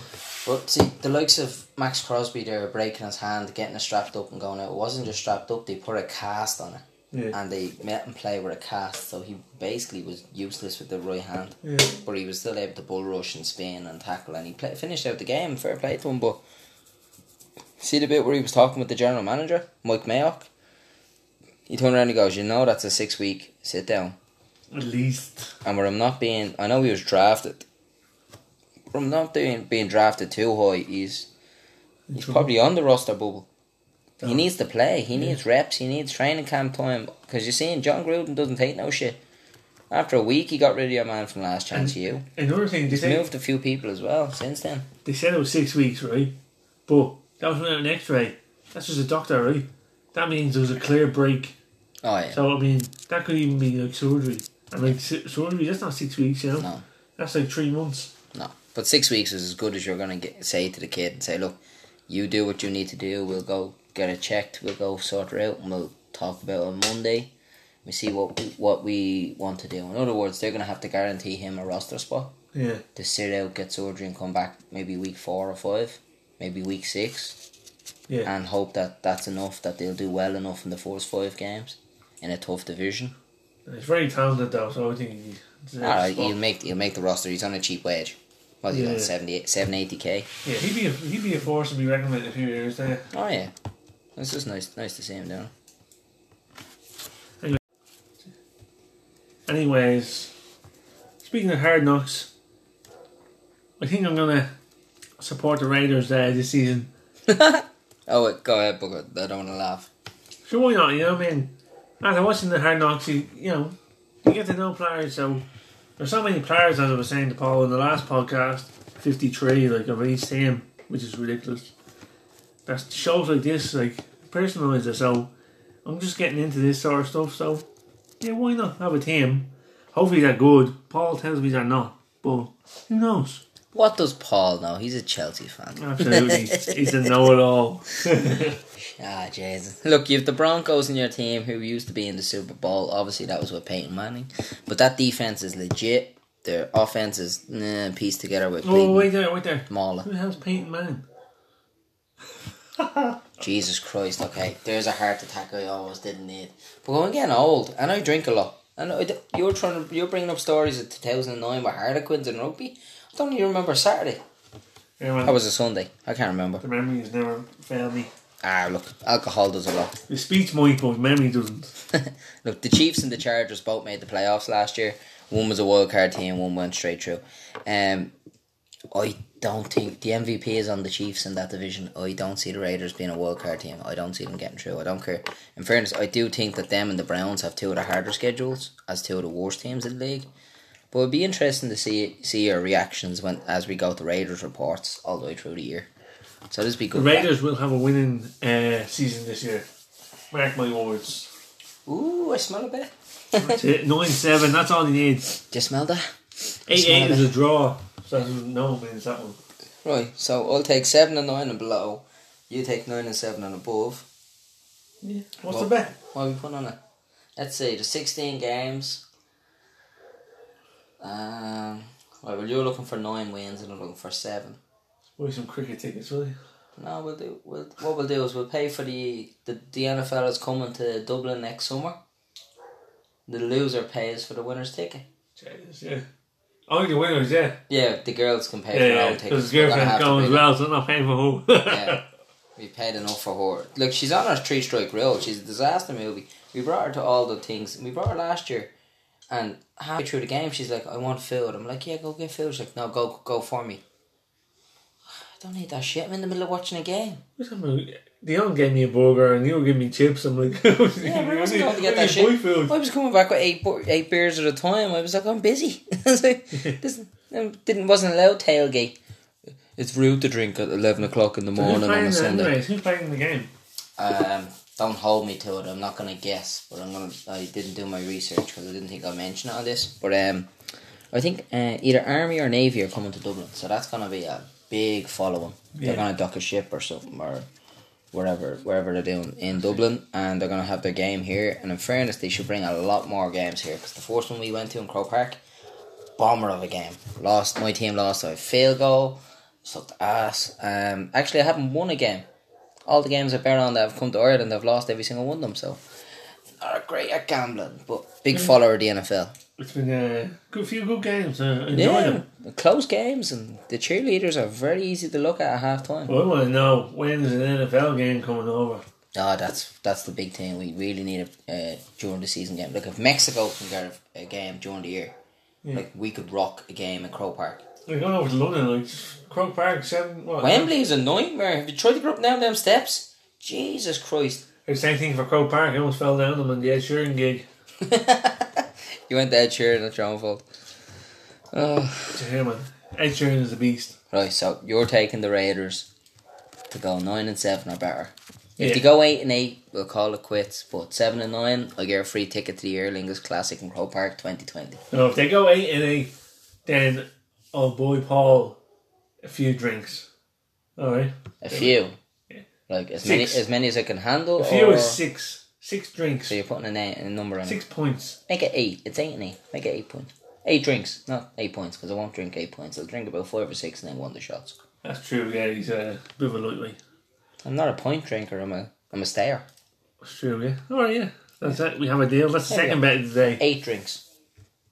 But see, the likes of Maxx Crosby there breaking his hand, getting it strapped up and going out. It wasn't just strapped up, they put a cast on it. Yeah. And they met and play with a cast, so he basically was useless with the right hand. Yeah. But he was still able to bull rush and spin and tackle, and he play, finished out the game. Fair play to him, but see the bit where he was talking with the general manager, Mike Mayock? He turned around and goes, You know, that's a six week sit down. At least. And where I'm not being, I know he was drafted. I'm not being, being drafted too high. He's he's probably on the roster bubble. He needs to play. He Yeah. needs reps. He needs training camp time. Because you're seeing Jon Gruden doesn't take no shit. After a week, he got rid of your man from last chance you. Another thing, they He's say, moved a few people as well since then. they said it was six weeks, right? But that was without an X-ray. That's just a doctor, right? That means there was a clear break. Oh yeah. So I mean, that could even be like surgery. And like su- surgery, that's not six weeks, you know. No. That's like three months. No, but six weeks is as good as you're gonna get. Say to the kid and say, "Look, you do what you need to do. We'll go get it checked. We'll go sort her out, and we'll talk about it on Monday. We see what we, what we want to do." In other words, they're gonna have to guarantee him a roster spot Yeah. to sit out, get surgery, and come back maybe week four or five, maybe week six, Yeah. and hope that that's enough that they'll do well enough in the first five games in a tough division. He's very talented though, so I think he. deserves All right, spot. he'll make he'll make the roster. He's on a cheap wage. What he's Yeah. on 78, 780 k. Yeah, he'd be a, he'd be a force to be reckoned with in a few years there. Oh yeah, it's just nice, nice to see him down. Anyways, speaking of hard knocks, I think I'm gonna support the Raiders uh, this season. Oh, wait, go ahead, Booker. I don't want to laugh. Sure, why not? You know what I mean? After watching the hard knocks, you, you know, you get to know players. So there's so many players, as I was saying to Paul in the last podcast, 53, like of each team, which is ridiculous. That shows like this, like personalised it. So I'm just getting into this sort of stuff. So yeah, why not have a team? Hopefully they're good. Paul tells me they're not, but who knows? What does Paul know? He's a Chelsea fan. Absolutely, he's a know-it-all. Ah, Jesus. Look, you've the Broncos in your team who used to be in the Super Bowl. Obviously, that was with Peyton Manning. But that defense is legit. Their offense is nah, pieced together with oh, wait there, wait there. Mauler. Who the hell's Peyton Manning? Jesus Christ, okay. There's a heart attack I always didn't need. But I'm getting old, and I drink a lot. And I you're trying to, you're bringing up stories of 2009 with Harlequins and rugby. I don't even remember Saturday. Yeah, That was a Sunday. I can't remember. the memories never fail me. Ah, look, alcohol does a lot. The speech might, but memory doesn't. Look, the Chiefs and the Chargers both made the playoffs last year. One was a wild card team, one went straight through. Um, I don't think the MVP is on the Chiefs in that division. I don't see the Raiders being a wild card team. I don't see them getting through. I don't care. In fairness, I do think that them and the Browns have two of the harder schedules as two of the worst teams in the league. But it'd be interesting to see see your reactions when as we go to the Raiders reports all the way through the year. So this be good. The good. Raiders will have a winning uh, season this year. Mark my words. Ooh, I smell a bit. That's it. 9 7, that's all he needs. Do you smell that? 8 Smell 8 it. is a draw. So no means that one. Right, so I'll take seven and nine and below. You take nine and seven and above. Yeah. What's Well- the bet? What are we putting on it? Let's see, the sixteen games. Um, right, well, you're looking for nine wins and I'm looking for seven. Buy some cricket tickets, will you? No, we'll do. We'll, what we'll do is we'll pay for the the the NFL is coming to Dublin next summer. The loser pays for the winner's ticket. Jesus, yeah. Only the winners, yeah. Yeah, the girls can pay for Yeah, their yeah. own Because tickets. We're gonna girlfriend's going as well, so I'm not paying for who. yeah. We paid enough for her. Look, she's on her three strike rule. She's a disaster movie. We brought her to all the things. We brought her last year, and halfway through the game, she's like, "I want food." I'm like, "Yeah, go get food." She's like, "No, go go for me." I don't need that shit. I'm in the middle of watching a game. Dion gave me a burger and you were giving me chips. I'm like, yeah, Yeah, I wasn't going to get that shit. Food. I was coming back with eight eight beers at a time. I was like, I'm busy. I was like, this I didn't wasn't allowed tailgate. It's rude to drink at eleven o'clock in the Who's morning on a Sunday. anyways? Who's playing the game? Um, don't hold me to it. I'm not gonna guess, but I'm gonna. I didn't do my research because I didn't think I'd mention it on this. But um, I think uh, either Army or Navy are coming to Dublin, so that's gonna be a big following. Yeah. They're gonna dock a ship or something or wherever wherever they're doing in Dublin, and they're gonna have their game here. And in fairness, they should bring a lot more games here because the first one we went to in Croke Park, bomber of a game. Lost my team lost a field goal. Sucked ass. Um, actually, I haven't won a game all the games I've been on that have come to Ireland, I've lost every single one of them. So, not great at gambling, but big follower of the NFL. It's been a good few good games. Uh, enjoy Yeah, them. close games, and the cheerleaders are very easy to look at at half time. Well, I want to know when is an NFL game coming over? Oh, that's that's the big thing. We really need a uh, during the season game. Look, if Mexico can get a, a game during the year, Yeah. like we could rock a game in Croke Park. We're going over to London, like Croke Park, seven. What? Wembley is a nightmare. Have you tried to go up down them steps? Jesus Christ! The same thing for Croke Park. I almost fell down them on the Ed Sheeran gig. you went to Ed Sheeran, that's your own fault. Oh. To him, man. Ed Sheeran is a beast. Right, so you're taking the Raiders to go nine and seven or better. If Yeah. they go eight and eight, we'll call it quits. But seven and nine, I get a free ticket to the Aer Lingus Classic in Croke Park 2020. No, if they go eight and eight, then oh boy, Paul, a few drinks. All right, A few, Yeah. like as many as many as I can handle. a few or, is six, six drinks, So you're putting a, na- a number on six it. points. Make it eight. It's eight and eight. Make it eight points. Eight drinks, not eight points, because I won't drink eight points. I'll drink about five or six and then one the shots. That's true. Yeah, he's a bit of a lightweight. I'm not a point drinker. I'm a I'm a stayer. That's true. Yeah. All right. Yeah. That's it. We have a deal. That's the There we second go. bet of the day. Eight drinks.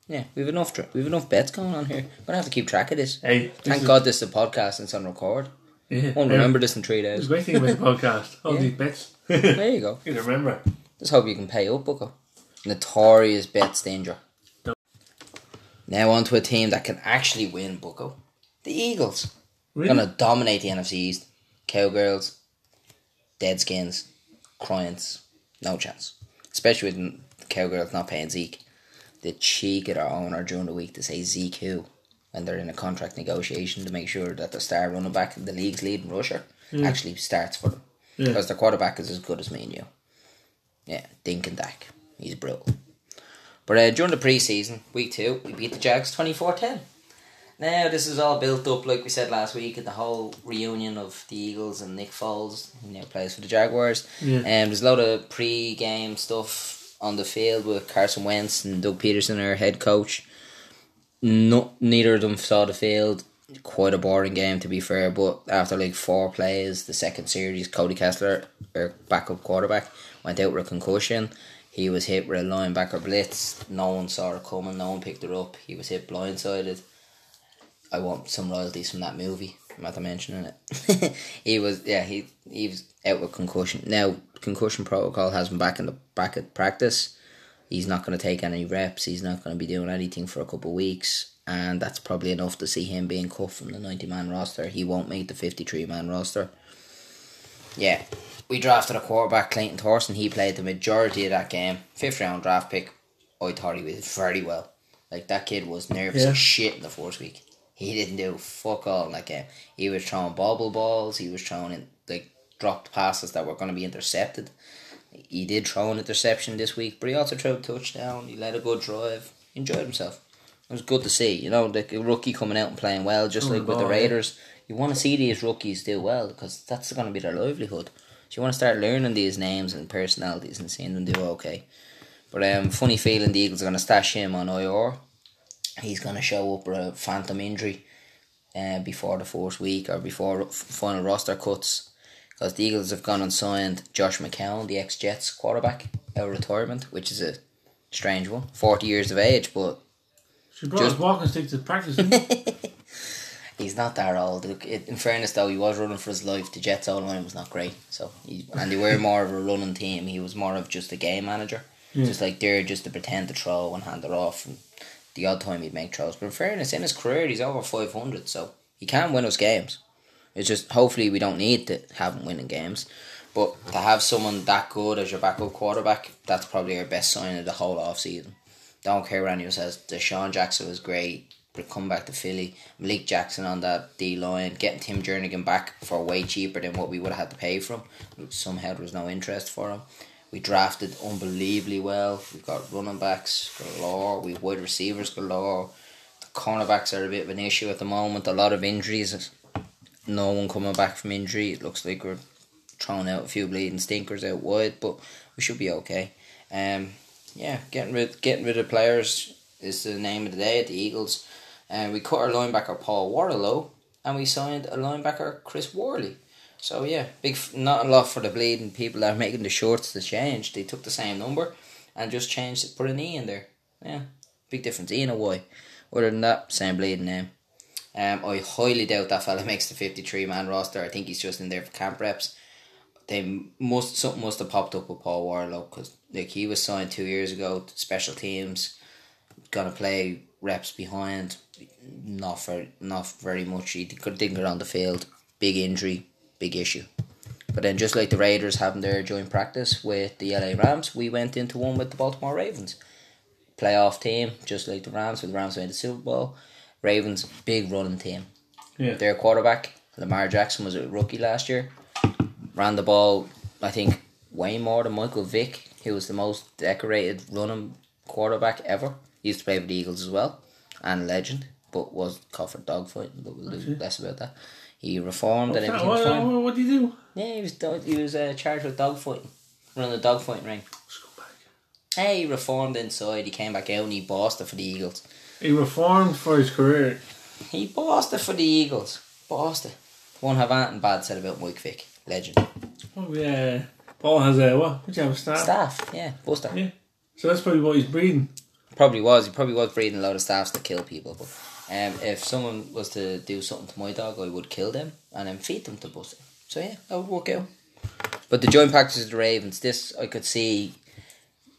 Yeah, we've enough. Dr- we've enough bets going on here. We're gonna have to keep track of this. Hey, this Thank is- God this is a podcast and it's on record. Yeah. Won't remember this in three a days. great thing about the podcast. All Yeah. these bets. There you go. You remember. Just hope you can pay up, Bucko. Notorious bet danger. No. Now on to a team that can actually win, Bucko. The Eagles. Really? Gonna dominate the NFC East. Cowgirls, Deadskins, Cryants, no chance. Especially with the Cowgirls not paying Zeke. The cheek of their owner during the week to say Zeke who when they're in a contract negotiation to make sure that the star running back in the league's leading rusher hmm. actually starts for them. Yeah. Because their quarterback is as good as me and you. Yeah, Dink and Dak. He's brutal. But uh, during the preseason, week two, we beat the Jags 24 10. Now this is all built up, like we said last week, at the whole reunion of the Eagles and Nick Foles, who now plays for the Jaguars. Yeah. Um, there's a lot of pre-game stuff on the field with Carson Wentz and Doug Pederson, our head coach. No, neither of them saw the field. Quite a boring game, to be fair. But after like four plays, the second series, Cody Kessler, our backup quarterback, went out with a concussion. He was hit with a linebacker blitz. No one saw it coming. No one picked it up. He was hit blindsided. I want some royalties from that movie. I'm not mentioning it. he was yeah he he was out with concussion. Now concussion protocol has him back in the back at practice. He's not going to take any reps. He's not going to be doing anything for a couple of weeks, and that's probably enough to see him being cut from the ninety man roster. He won't make the fifty three man roster. Yeah, we drafted a quarterback, Clayton Thorson. He played the majority of that game. Fifth round draft pick. I thought he was very well. Like that kid was nervous Yeah. as shit in the first week. He didn't do fuck all in that game. He was throwing bobble balls. He was throwing in like dropped passes that were going to be intercepted. He did throw an interception this week, but he also threw a touchdown. He led a good drive. Enjoyed himself. It was good to see. You know, the rookie coming out and playing well, just Oh, like with the ball, yeah. Raiders. You want to see these rookies do well because that's going to be their livelihood. So you want to start learning these names and personalities and seeing them do okay. But um, funny feeling the Eagles are going to stash him on IR. He's going to show up with a phantom injury uh, before the first week or before final roster cuts. Because the Eagles have gone and signed Josh McCown, the ex Jets quarterback, out of retirement, which is a strange one. 40 years of age, but She brought Just- his walking stick to practice. he's not that old. In fairness, though, he was running for his life. The Jets' O line was not great, so he, and they were more of a running team. He was more of just a game manager, Yeah. just like there, just to pretend to throw and hand it off. And the odd time he'd make throws, but in fairness, in his career, he's over five hundred, so he can win us games. It's just hopefully we don't need to have him winning games. But to have someone that good as your backup quarterback, that's probably our best sign of the whole off season. Don't care what anyone says. DeSean Jackson was great. But come back to Philly. Malik Jackson on that D line. Getting Tim Jernigan back for way cheaper than what we would have had to pay for him. Somehow there was no interest for him. We drafted unbelievably well. We've got running backs galore. We've wide receivers galore. The cornerbacks are a bit of an issue at the moment. A lot of injuries. No one coming back from injury. It looks like we're throwing out a few bleeding stinkers out wide, but we should be okay. Um, yeah, getting rid getting rid of players is the name of the day at the Eagles. And we cut our linebacker Paul Worrilow, and we signed a linebacker Chris Worley. So yeah, big not a lot for the bleeding people that are making the shorts to change. They took the same number and just changed it, put an E in there. Yeah, big difference. E and a Y. Other than that, same bleeding name. Um, I highly doubt that fella makes the fifty three man roster. I think he's just in there for camp reps. They must something must have popped up with Paul Worrilow because like he was signed two years ago to special teams, gonna play reps behind, not for not very much. He could didn't get on the field. Big injury, big issue. But then, just like the Raiders having their joint practice with the LA Rams, we went into one with the Baltimore Ravens. Playoff team, just like the Rams, with the Rams made the Super Bowl. Ravens, big running team. Yeah. Their quarterback, Lamar Jackson, was a rookie last year. Ran the ball, I think, way more than Michael Vick, who was the most decorated running quarterback ever. He used to play for the Eagles as well, and legend, but was caught for dogfighting. But we'll do less about that. He reformed and What's that? everything What, what, what do you do? Yeah, he was he was uh, charged with dogfighting, running the dogfighting ring. Hey, he reformed inside. He came back out and he bossed it for the Eagles. He reformed for his career. He bossed it for the Eagles. Bossed it. Won't have anything bad said about Mike Vick. Legend. Oh yeah. Paul has a what? Would you have a staff? Staff, yeah, staff Yeah. So that's probably what he's breeding. Probably was. He probably was breeding a lot of staffs to kill people. But um, if someone was to do something to my dog, I would kill them and then feed them to Buster. So yeah, that would work out. But the joint practice of the Ravens, this I could see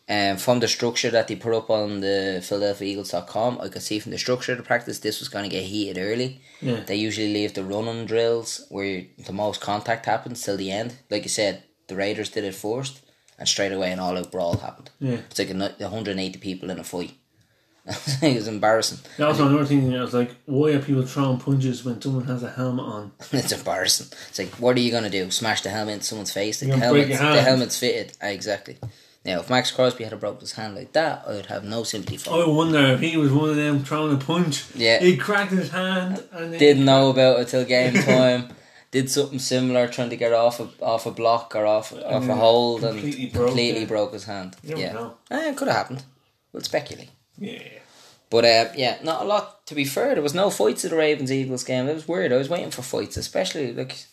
um, from the structure that they put up on the PhiladelphiaEagles.com, I could see from the structure of the practice this was going to get heated early. Yeah. They usually leave the running drills where the most contact happens till the end. Like you said, the Raiders did it first, and straight away an all out brawl happened. Yeah. It's like a, 180 people in a fight. it was embarrassing. And also another thing, I was like, why are people throwing punches when someone has a helmet on? it's embarrassing. It's like, what are you gonna do? Smash the helmet in someone's face? The gonna break helmet's, the helmet's fitted. Ah, exactly. Now, if Maxx Crosby had broke his hand like that, I would have no sympathy for him. I wonder if he was one of them throwing a punch. Yeah. He cracked his hand and then Didn't know about it till game time. Did something similar, trying to get off a off a block or off off a then hold, and completely broke completely it. broke his hand. Yeah. Eh, it could have happened. We'll speculate. Yeah. But uh, yeah, not a lot. To be fair, there was no fights at the Ravens Eagles game. It was weird. I was waiting for fights, especially like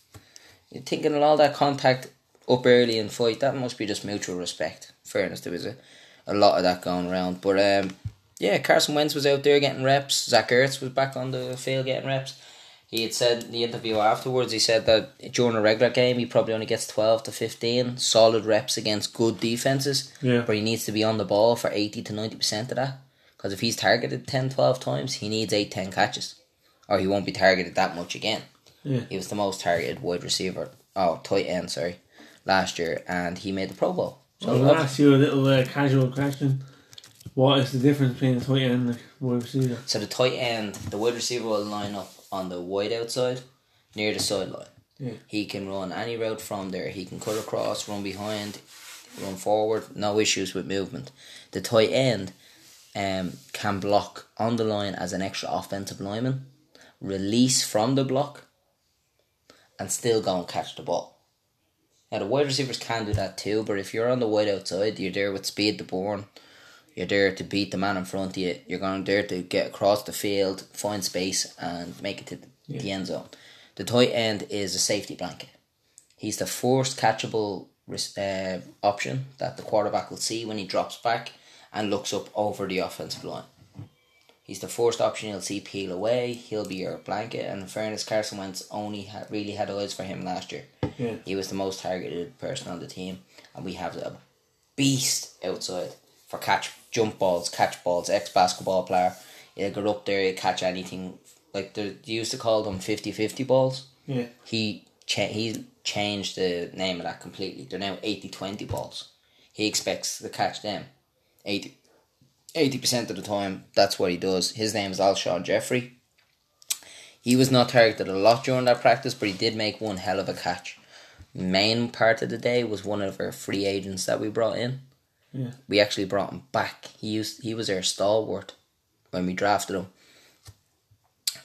you're thinking of all that contact up early in fight. That must be just mutual respect. Fairness, there was a, a lot of that going around. But um, yeah, Carson Wentz was out there getting reps. Zach Ertz was back on the field getting reps. He had said in the interview afterwards, he said that during a regular game, he probably only gets 12 to 15 solid reps against good defenses. Yeah. But he needs to be on the ball for 80 to 90% of that. Because if he's targeted 10, 12 times, he needs 8, 10 catches. Or he won't be targeted that much again. Yeah. He was the most targeted wide receiver, oh, tight end, sorry, last year, and he made the Pro Bowl. So I'll ask you a little uh, casual question. What is the difference between a tight end and a wide receiver? So the tight end, the wide receiver will line up on the wide outside, near the sideline. Yeah. He can run any route from there. He can cut across, run behind, run forward. No issues with movement. The tight end um, can block on the line as an extra offensive lineman, release from the block, and still go and catch the ball. Now the wide receivers can do that too, but if you're on the wide outside, you're there with speed to burn. You're there to beat the man in front of you. You're going there to get across the field, find space, and make it to the, the end zone. The tight end is a safety blanket. He's the first catchable uh, option that the quarterback will see when he drops back and looks up over the offensive line. He's the first option he'll see peel away. He'll be your blanket. And in fairness, Carson Wentz only ha- really had eyes for him last year. Yeah. He was the most targeted person on the team, and we have a beast outside for catch jump balls, catch balls, ex basketball player. He'll go up there, he'll catch anything. Like they used to call them 50-50 balls. Yeah. He cha- he changed the name of that completely. They're now 80-20 balls. He expects to catch them 80 percent of the time. That's what he does. His name is Alshon Jeffery. He was not targeted a lot during that practice, but he did make one hell of a catch. Main part of the day was one of our free agents that we brought in. Yeah. We actually brought him back. He used he was our stalwart when we drafted him.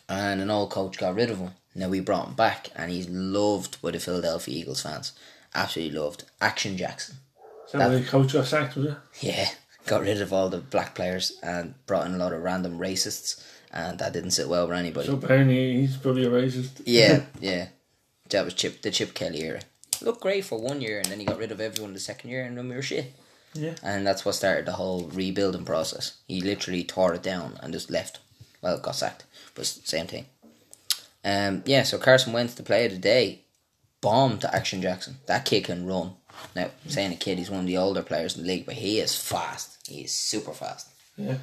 And an old coach got rid of him. Now we brought him back and he's loved by the Philadelphia Eagles fans. Absolutely loved. Action Jackson. Is that, That- the coach got sacked, was it? Yeah. Got rid of all the black players and brought in a lot of random racists and that didn't sit well with anybody. So apparently he's probably a racist. Yeah, yeah. That was Chip the Chip Kelly era. Looked great for one year and then he got rid of everyone the second year and then we were shit. Yeah. And that's what started the whole rebuilding process. He literally tore it down and just left. Well, got sacked, but the same thing. Um, yeah, so Carson Wentz, the player of the day, bombed to Action Jackson. That kid can run. Now, saying a kid, he's one of the older players in the league, but he is fast. He is super fast. Yeah.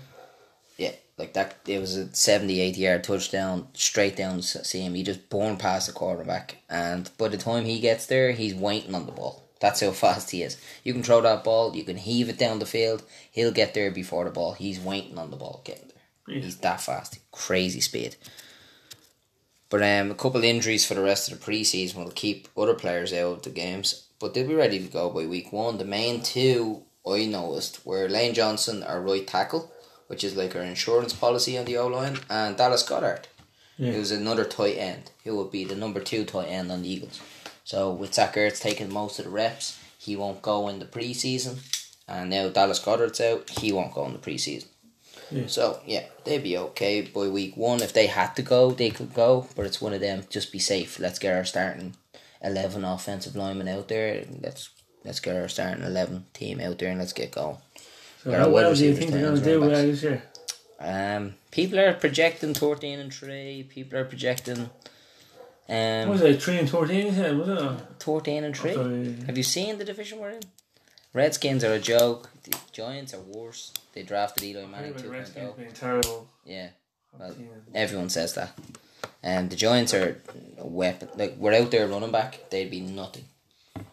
Yeah, like that. It was a 70, 80 yard touchdown straight down see him. He just born past the quarterback, and by the time he gets there, he's waiting on the ball. That's how fast he is. You can throw that ball, you can heave it down the field. He'll get there before the ball. He's waiting on the ball getting there. Yeah. He's that fast, crazy speed. But um, a couple injuries for the rest of the preseason will keep other players out of the games. But they'll be ready to go by week one. The main two I noticed were Lane Johnson, our right tackle, which is like our insurance policy on the O line, and Dallas Goedert, Yeah. who's another tight end, who will be the number two tight end on the Eagles. So with Zach Ertz taking most of the reps, he won't go in the preseason, and now Dallas Goedert's out, he won't go in the preseason. Yeah. So yeah, they'd be okay by week one. If they had to go, they could go, but it's one of them. Just be safe. Let's get our starting eleven offensive linemen out there. Let's let's get our starting eleven team out there and let's get going. So how well do you think they're going to do this year? Um, people are projecting thirteen and three. People are projecting What um was it, 3 and 14 you said, was it? Thirteen and three. Have you seen the division we're in? Redskins are a joke. The Giants are worse. They drafted Eli Manning two Redskins being terrible. Yeah. Well, Everyone says that. And the Giants are a weapon. Like we're out there running back, they'd be nothing.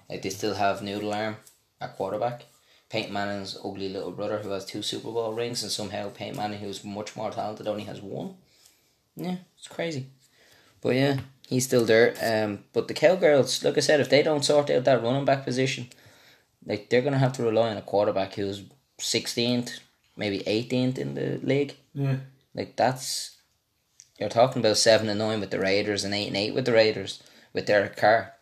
Like they still have Noodle Arm at quarterback. Peyton Manning's ugly little brother who has two Super Bowl rings, and somehow Peyton Manning, who's much more talented, only has one. Yeah, it's crazy. But yeah, he's still there. Um, but the Cowgirls, like I said, if they don't sort out that running back position, like they're gonna have to rely on a quarterback who's sixteenth, maybe eighteenth in the league. Yeah. Like that's you're talking about seven and nine with the Raiders and eight and eight with the Raiders with Derek Carr.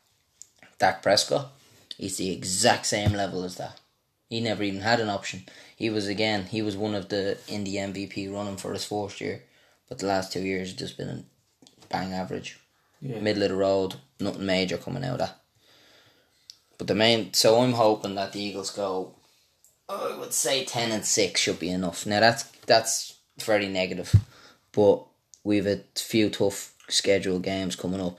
Dak Prescott, he's the exact same level as that. He never even had an option. He was again, he was one of the in the MVP running for his fourth year, but the last two years just been bang average, Yeah. middle of the road, nothing major coming out of that. But the main, so I'm hoping that the Eagles go. I would say ten and six should be enough. Now that's that's very negative, but we've a few tough scheduled games coming up,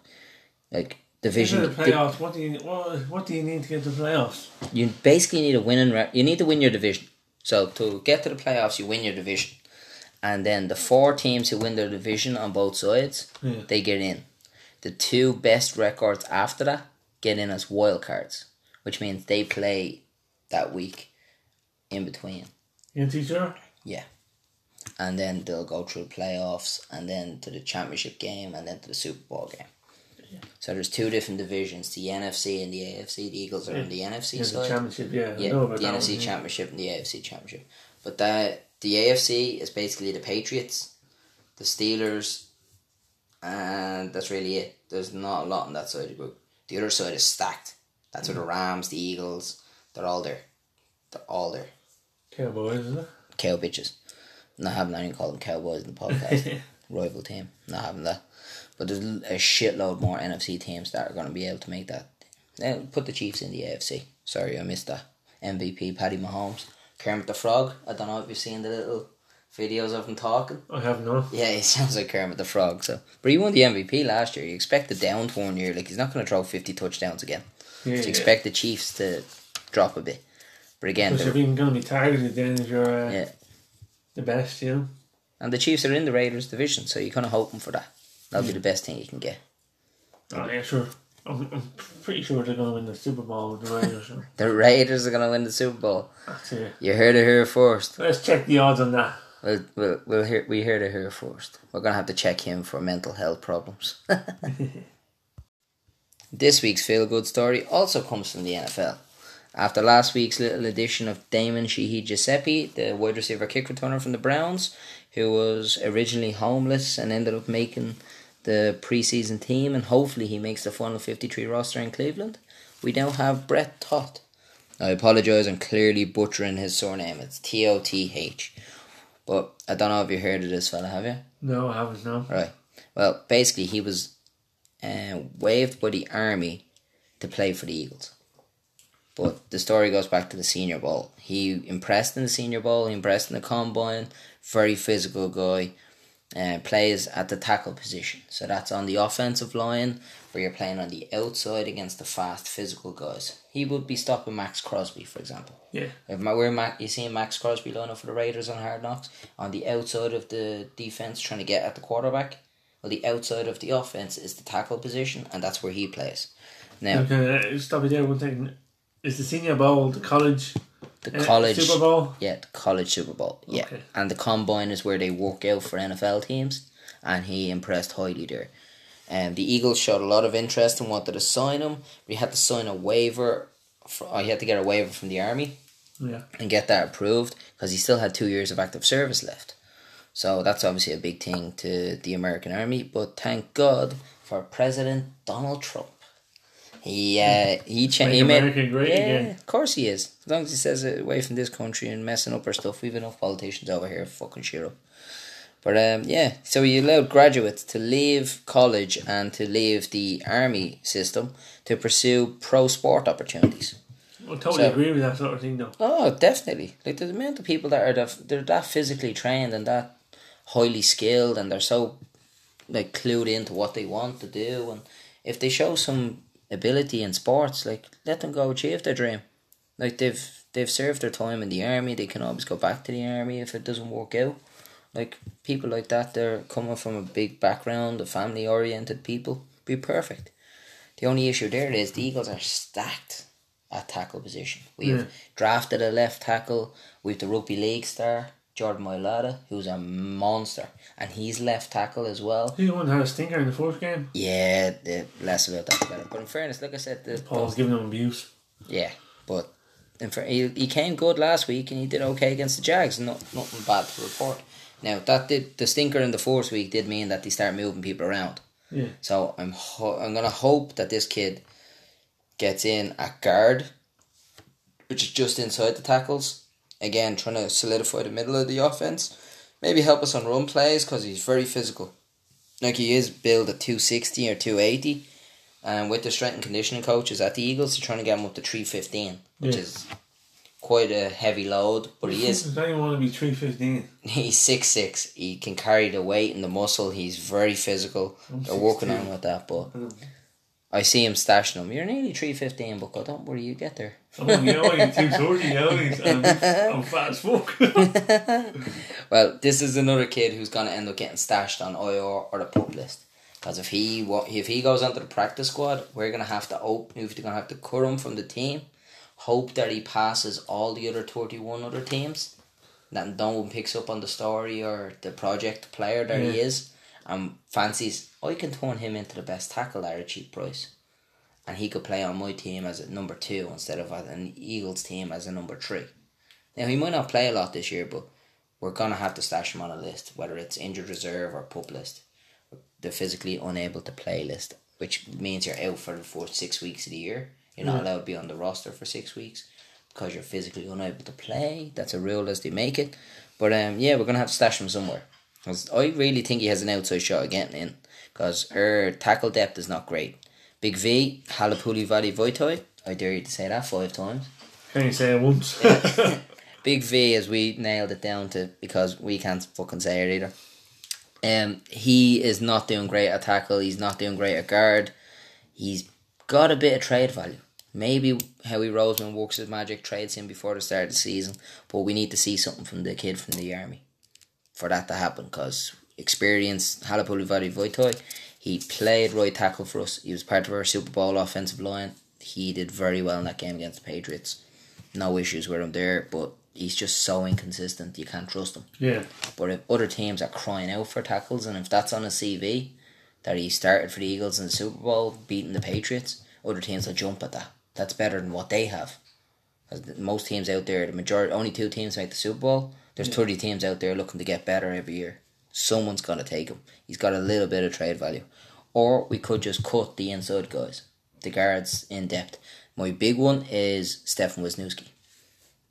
like division. The playoffs. What do you what, what do you need to get to the playoffs? you basically need a winning. Re- you need to win your division. So to get to the playoffs, you win your division, and then the four teams who win their division on both sides, Yeah. they get in. The two best records after that get in as wild cards, which means they play that week in between, You think sure? and then they'll go through the playoffs, and then to the championship game, and then to the Super Bowl game. So there's two different divisions: the NFC and the AFC. The Eagles are in the NFC Yeah, the championship. Yeah. Yeah, the NFC one, yeah. Championship and the AFC Championship. But that the AFC is basically the Patriots, the Steelers, and that's really it. There's not a lot on that side of the group. The other side is stacked. That's where the mm. Rams, the Eagles, they're all there. They're all there. Cowboys, isn't it? Cow bitches. Not having anyone call them cowboys in the podcast. Rival team. Not having that. But there's a shitload more NFC teams that are going to be able to make that. Now, put the Chiefs in the AFC. Sorry, I missed that. MVP, Paddy Mahomes. Kermit the Frog. I don't know if you've seen the little videos of him talking. I have not. Yeah, he sounds like Kermit the Frog. So, But he won the MVP last year. You expect the down for year. Like, he's not going to throw 50 touchdowns again. Yeah. So, you yeah. expect the Chiefs to drop a bit. But again, Because they're- you're even going to be targeted then if you're uh, Yeah. the best, you know. And the Chiefs are in the Raiders division, so you're kind of hoping for that. That'll be the best thing you can get. Oh, yeah, sure. I'm, I'm pretty sure they're going to win the Super Bowl with the Raiders. The Raiders are going to win the Super Bowl. That's it. You heard it here first. Let's check the odds on that. We'll, we'll, we'll hear, we heard it here first. We're going to have to check him for mental health problems. this week's feel good story also comes from the NFL. After last week's little addition of Damon Sheehy Guiseppi, the wide receiver kick returner from the Browns, who was originally homeless and ended up making the preseason team, and hopefully he makes the final 53 roster in Cleveland, we now have Brett Toth. I apologise, I'm clearly butchering his surname. It's T O T H. But I don't know if you heard of this fella, have you? No, I haven't, no. Right. Well, basically, he was uh, waived by the army to play for the Eagles. But the story goes back to the Senior Bowl. He impressed in the Senior Bowl. He impressed in the combine. Very physical guy. Uh, plays at the tackle position, so that's on the offensive line where you're playing on the outside against the fast physical guys. He would be stopping Maxx Crosby, for example. Yeah. If Ma- where Ma- you seeing Maxx Crosby line up for the Raiders on Hard Knocks on the outside of the defense, trying to get at the quarterback. Well, the outside of the offense is the tackle position, and that's where he plays. Now, Okay, uh, stop you there one thing. Is the Senior Bowl the college the uh, college Super Bowl? Yeah, the college Super Bowl. Yeah, Okay. and the combine is where they work out for NFL teams, and he impressed highly there. Um, the Eagles showed a lot of interest and wanted to sign him. We had to sign a waiver. For, I had to get a waiver from the army Yeah. and get that approved because he still had two years of active service left. So that's obviously a big thing to the American army. But thank God for President Donald Trump. He uh, he cha- he made America great yeah, again. of course he is. As long as he says it away from this country and messing up our stuff, we've enough politicians over here fucking shit up. But um, yeah, so he allowed graduates to leave college and to leave the army system to pursue pro sport opportunities. I totally So- agree with that sort of thing, though. Oh, definitely. Like the amount of people that are that they're that physically trained and that highly skilled, and they're so like clued into what they want to do, and if they show some ability in sports, like let them go achieve their dream. Like they've they've served their time in the army, they can always go back to the army if it doesn't work out. Like people like that, they're coming from a big background, a family oriented people, be perfect. The only issue there is the Eagles are stacked at tackle position. We've drafted a left tackle. We've the rugby league star Jordan Mailata, who's a monster, and he's left tackle as well. He the had a stinker in the fourth game. Yeah, the less about that the better. But in fairness, like I said, the Paul's giving him abuse. yeah, but And for, he, he came good last week and he did okay against the Jags. No, nothing bad to report. Now that did the stinker in the fourth week did mean that they start moving people around. Yeah. So I'm ho- I'm gonna hope that this kid gets in at guard, which is just inside the tackles. Again, trying to solidify the middle of the offense. Maybe help us on run plays because he's very physical. Like he is billed at two sixty or two eighty, and with the strength and conditioning coaches at the Eagles, they're trying to get him up to three fifteen, which Yeah. is quite a heavy load. But he is Does anyone want to be three fifteen? he's six six. He can carry the weight and the muscle. He's very physical. I'm They're working on with that, but I see him stashing them. You're nearly three fifteen, but don't worry, you get there. I'm only only two thirty nowadays, and I'm fat as fuck. Well, this is another kid who's gonna end up getting stashed on IR or the pup list. Because if he if he goes onto the practice squad, we're gonna have to open. We're gonna have to cut him from the team. Hope that he passes all the other thirty one other teams. That no one picks up on the story or the project player that he is, and fancies. I can turn him into the best tackle at a cheap price, and he could play on my team as a number two instead of an Eagles team as a number three. Now he might not play a lot this year, but we're gonna have to stash him on a list, whether it's injured reserve or pup list, the physically unable to play list, which means you're out for the first six weeks of the year. You're not Yeah. allowed to be on the roster for six weeks because you're physically unable to play. That's a rule as they make it. But um, yeah, we're gonna have to stash him somewhere. 'Cause I really think he has an outside shot of getting in because her tackle depth is not great. Big V, Halapoulivaati Vaitai. I dare you to say that five times. Can you say it once? Big V as we nailed it down to because we can't fucking say it either. Um, he is not doing great at tackle. He's not doing great at guard. He's got a bit of trade value. Maybe Howie Roseman works his magic, trades him before the start of the season. But we need to see something from the kid from the army for that to happen. Because experience, Halapoulivaati Vaitai, he played right tackle for us. He was part of our Super Bowl offensive line. He did very well in that game against the Patriots. No issues with him there, but he's just so inconsistent. You can't trust him. yeah. But if other teams are crying out for tackles, and if that's on a CV that he started for the Eagles in the Super Bowl, beating the Patriots, other teams will jump at that. That's better than what they have. the- most teams out there, the majority, only two teams make the Super Bowl. There's thirty teams out there looking to get better every year. Someone's got to take him. He's got a little bit of trade value, or we could just cut the inside guys, the guards in depth. My big one is Stefen Wisniewski.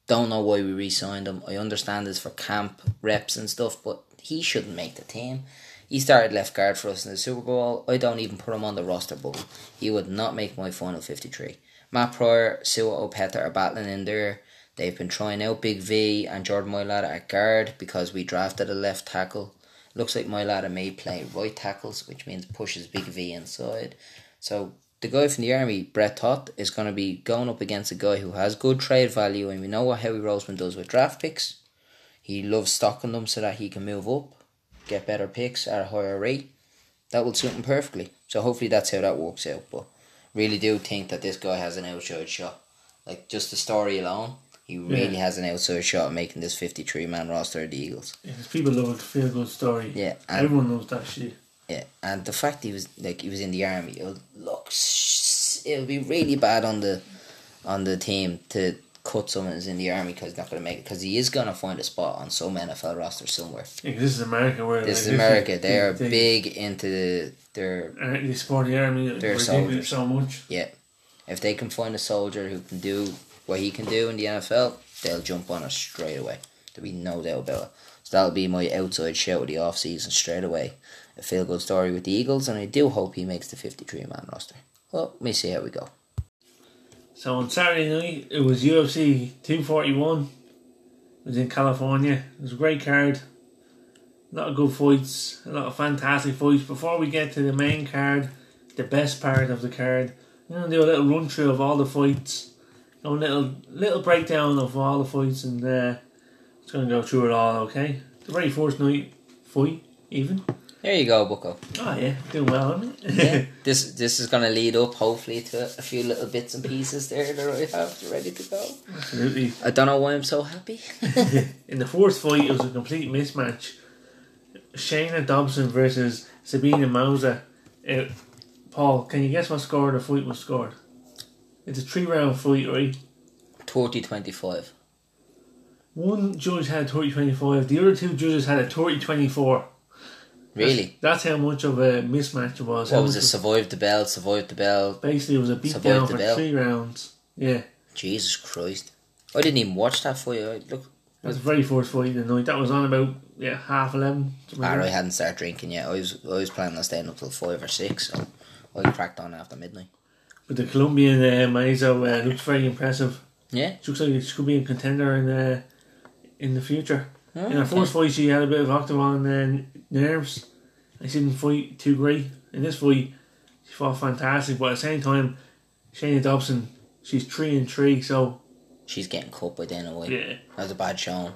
Don't know why we re-signed him. I understand it's for camp reps and stuff, but he shouldn't make the team. He started left guard for us in the Super Bowl. I don't even put him on the roster book. He would not make my final 53. Matt Pryor, Sua Opeta are battling in there. They've been trying out Big V and Jordan Mailata at guard because we drafted a left tackle. Looks like Mailata may play right tackles, which means pushes Big V inside. So the guy from the army, Brett Toth, is going to be going up against a guy who has good trade value, and we know what Howie Roseman does with draft picks. He loves stocking them so that he can move up, get better picks at a higher rate. That will suit him perfectly. So hopefully that's how that works out. But really do think that this guy has an outside shot. Like just the story alone, he really Yeah. has an outside shot of making this fifty-three man roster of the Eagles. Yeah, people love a feel good story. Yeah, Everyone knows that shit. Yeah, and the fact he was like he was in the army, it'll look s- it'll be really bad on the on the team to cut someone who's in the army because he's not going to make it because he is going to find a spot on some NFL roster somewhere. Yeah, this is America where This is like, America; they are they, big into their uh, They support the army. They're soldiers. so much. yeah. If they can find a soldier who can do what he can do in the NFL, they'll jump on it straight away. There'll be no doubt about it. So that'll be my outside shout of the offseason straight away. A feel good story with the Eagles, and I do hope he makes the fifty three man roster. Well, let me see how we go. So on Saturday night, it was UFC 241. It was in California. It was a great card. A lot of good fights. A lot of fantastic fights. Before we get to the main card, the best part of the card, I'm going to do a little run through of all the fights. A little little breakdown of all the fights and uh, just going to go through it all, okay? The very first night fight, even. There you go, Bucko. Oh yeah, doing well, isn't it? Yeah, this this is gonna lead up hopefully to a few little bits and pieces there that I have ready to go. Absolutely. I don't know why I'm so happy. In the fourth fight, it was a complete mismatch. Shayna Dobson versus Sabina Mazo. Uh, Paul, can you guess what score the fight was scored? It's a three round fight, right? 30 25. One judge had a 30 25, the other two judges had a 30 24. Really? That's, that's how much of a mismatch it was. How What was it? Survived the bell, survived the bell. Basically, it was a beat Survived down for bell. three rounds. Yeah, Jesus Christ. I didn't even watch that fight. I, look, that's the very first fight of the night. That was on about yeah half eleven. Ah, something like hadn't started drinking yet. I was I was planning on staying up till 5 or 6, so I cracked on after midnight. But the Colombian uh, Mazo uh, looks very impressive. Yeah? She looks like she could be a contender in the in the future. Oh, in her okay. first fight, she had a bit of octagon uh, nerves. And she didn't fight too great. In this fight, she fought fantastic. But at the same time, Shayna Dobson, she's three and three. So She's getting caught by Dana White. yeah, That was a bad showing.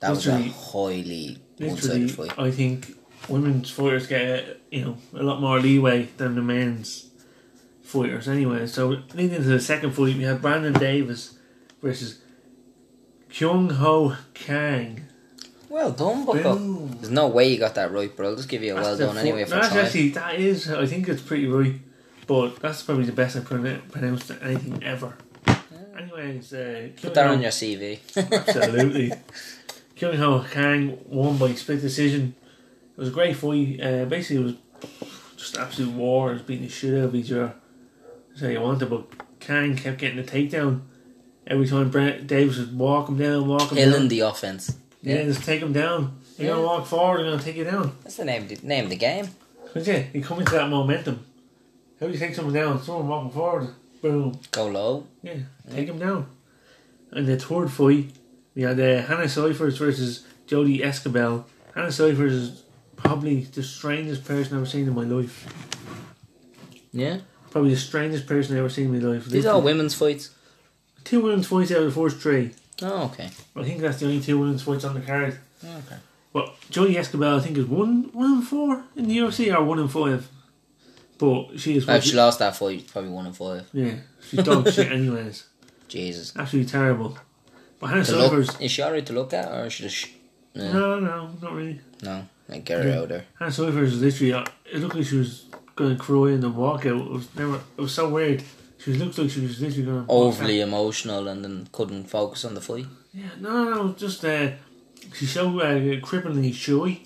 That was a Literally- highly one-sided fight. I think women's fighters get you know a lot more leeway than the men's fighters. Anyway, so leading into the second fight, we have Brandon Davis versus Kyung Ho Kang. Well done, Bucko. Boom. There's no way you got that right, but I'll just give you a well That's the done fir- anyway for That's trying. actually that is. I think it's pretty right, but that's probably the best I've pronou- pronounced anything ever. Anyways, uh, Put that on your CV. absolutely. Kyung Ho Kang won by split decision. It was a great fight. Uh, basically, it was just absolute war. It was beating the shit out of each other. That's how you want it, but Kang kept getting the takedown. Every time Brent Davis would walk him down, walk him Killing down. the offense. Yeah, just take him down. You're Yeah. gonna walk forward, you're gonna take you down. That's the name, name of the game. Yeah, you come into that momentum. How do you take someone down? Someone walking forward, boom, Go low. yeah, take him down. And the third fight, we had uh, Hannah Cifers versus Jodie Esquibel. Hannah Cifers is probably the strangest person I've ever seen in my life. Yeah. Probably the strangest person I've ever seen in my life. These are all women's fights. Two women's fights out of the first three. Oh, okay. I think that's the only two women's fights on the card. Okay. But Jodie Esquibel, I think, is one one and four in the UFC or one and five. But she is. If she lost that fight, probably one in five. Yeah, she's dog shit anyways. Jesus. Absolutely terrible. But Hannah To look, is she alright to look at, or is she just. Yeah. no, no, not really. No. Like, get her Yeah. out there. Hannah was literally, uh, it looked like she was going to cry in the walkout. It was never, it was so weird. She looked like she was literally going to. Overly emotional and then couldn't focus on the fight. Yeah, no, no, just, uh, she's so uh, cripplingly shy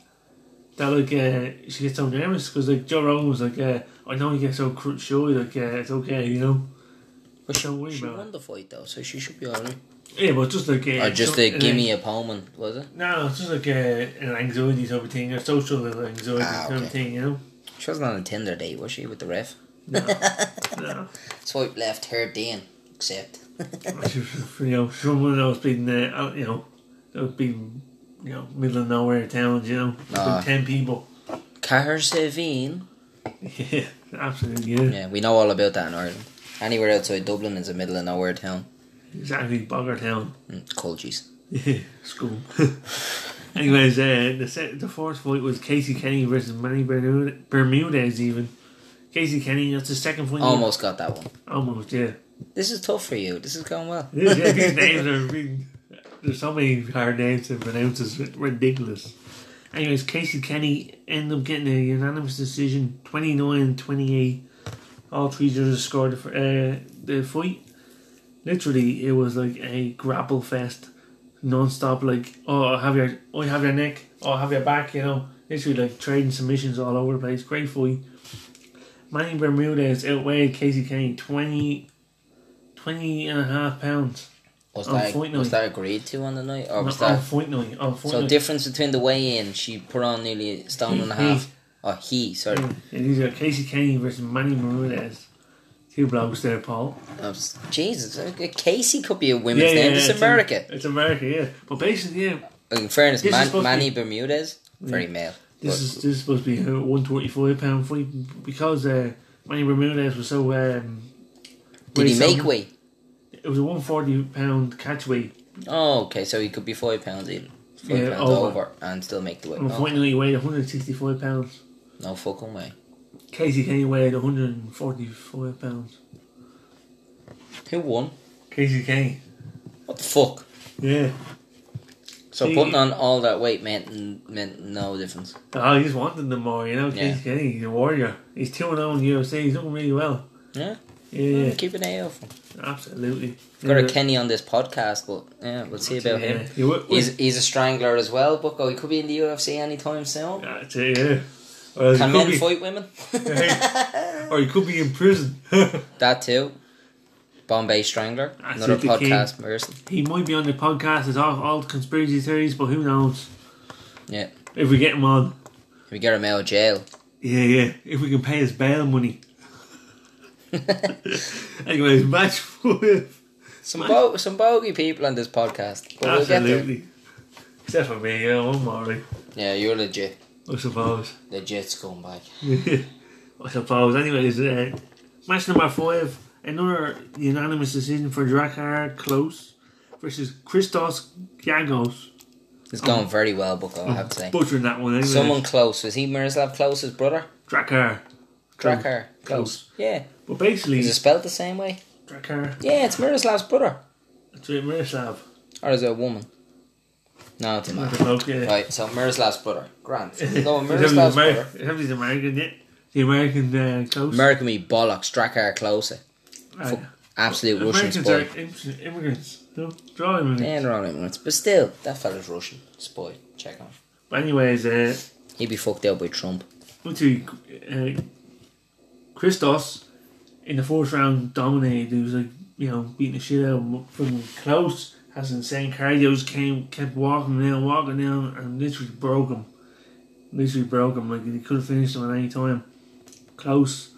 that, like, uh, she gets so nervous because, like, Joe Rogan was like, uh, I know you get so cr- shy, like, uh, it's okay, you know? But she, Don't she won the fight though, so she should be alright. Yeah, but just like. Uh, Or just a uh, gimme opponent, was it? No, it's just like uh, an anxiety type of thing, a social anxiety Ah, type of thing, you know? She wasn't on a Tinder date, was she, with the ref? No, no. Swipe left, her Dean. Accept. you know, someone else being, uh, out, you know, out being, you know, middle of nowhere towns, you know, Ah. with ten people. Carsevine. Yeah, absolutely, yeah. Yeah, we know all about that in Ireland. Anywhere outside Dublin is a middle of nowhere town. Exactly, Bogger Town. Mm, Colgies. Yeah, school. Anyways, uh, the set, the fourth fight was Casey Kenney versus Manny Bermudez, even. Casey Kenney, that's the second fight. Almost got that one. Almost, yeah. This is tough for you. This is going well. Yeah, yeah, these names are being, there's so many hard names to pronounce. It's ridiculous. Anyways, Casey Kenney ended up getting a unanimous decision, 29-28. All three judges scored for uh, the fight. Literally, it was like a grapple fest, non-stop. Like, oh, I have your, oh, I have your neck, oh, I have your back. You know, literally like trading submissions all over the place. Great fight. Manny Bermudez outweighed Casey Kenney 20, 20 and a half pounds. Was On that was that agreed to on the night, or was on that fight night. Fight so night. difference between the weigh in? She put on nearly a stone and a He- half. Oh, he sorry. Yeah, these uh, are Casey Kenney versus Manny Bermudez. Two blokes there, Paul. Was- Jesus, uh, Casey could be a women's name. It's, it's America. it's America, yeah. But basically, yeah, In fairness, Man- Manny be- Bermudez, very male. this is this is supposed to be a one twenty five pound fight because uh, Manny Bermudez was so. Um, Did he make weight? It was a one forty pound catch weight. Oh, okay, so he could be five pounds in, five Yeah, pounds over. over. and still make the weight. On Oh, he weighed one hundred sixty five pounds. no fucking way. Casey Kenney weighed one hundred and forty five pounds. Who won? Casey Kenney, What the fuck? yeah. So He- putting on all that weight meant meant no difference. Oh, he just wanted them more, you know. Yeah. Casey Yeah. Kenny, he's a warrior. He's two and zero in the UFC. He's doing really well. Yeah. Yeah, Keep an eye out for him. absolutely. Got Yeah. a Kenny on this podcast, but yeah, we'll see about Yeah. him. Yeah, what- He's, he's a strangler as well, Bucko. He could be in the UFC anytime soon. That's it, yeah. Uh, or he Can could men be- fight women? or he could be in prison. that too. Bombay Strangler. Ah, That's Another it, king. podcast person. he might be on the podcast as all, all conspiracy theories, but who knows? Yeah. If we get him on. If we get him out of jail. Yeah, yeah. If we can pay his bail money. Anyways, match with Some bo- some bogey people on this podcast. But we'll absolutely. Except for me, yeah, I'm alright. Yeah, you're legit. I suppose. Legit back. I suppose. Anyways, uh, match number five. Another unanimous decision for Drakkar Klose versus Christos Giagos. It's going very well, Bucko, I have to say. Butchering that one anyway. Someone close. Was he Miroslav Klose's brother? Drakkar. Drakkar. Close. Close. Yeah. But basically, Is it spelled the same way? Drakkar. Yeah, it's Miroslav's brother. It's it, Miroslav. Or is it a woman? No, it's. Not yeah. Right, so Miroslav's brother. Grant. No, we go with Miroslav's brother. He's American, yeah. The American uh, Klose. American me bollocks. Drakkar Klose. Right. Absolute Russian Americans spy. are immigrants. No, they're all immigrants. Yeah, they're all immigrants. But still, that fella's Russian. Spy. Check on him. But anyways, uh, He'd be fucked out by Trump. went to uh, Christos in the fourth round dominated. He was like, you know, beating the shit out of him from close. Has insane cardio. Just came, kept walking down, walking down, and literally broke him. Literally broke him. Like he could have finished him at any time. Klose.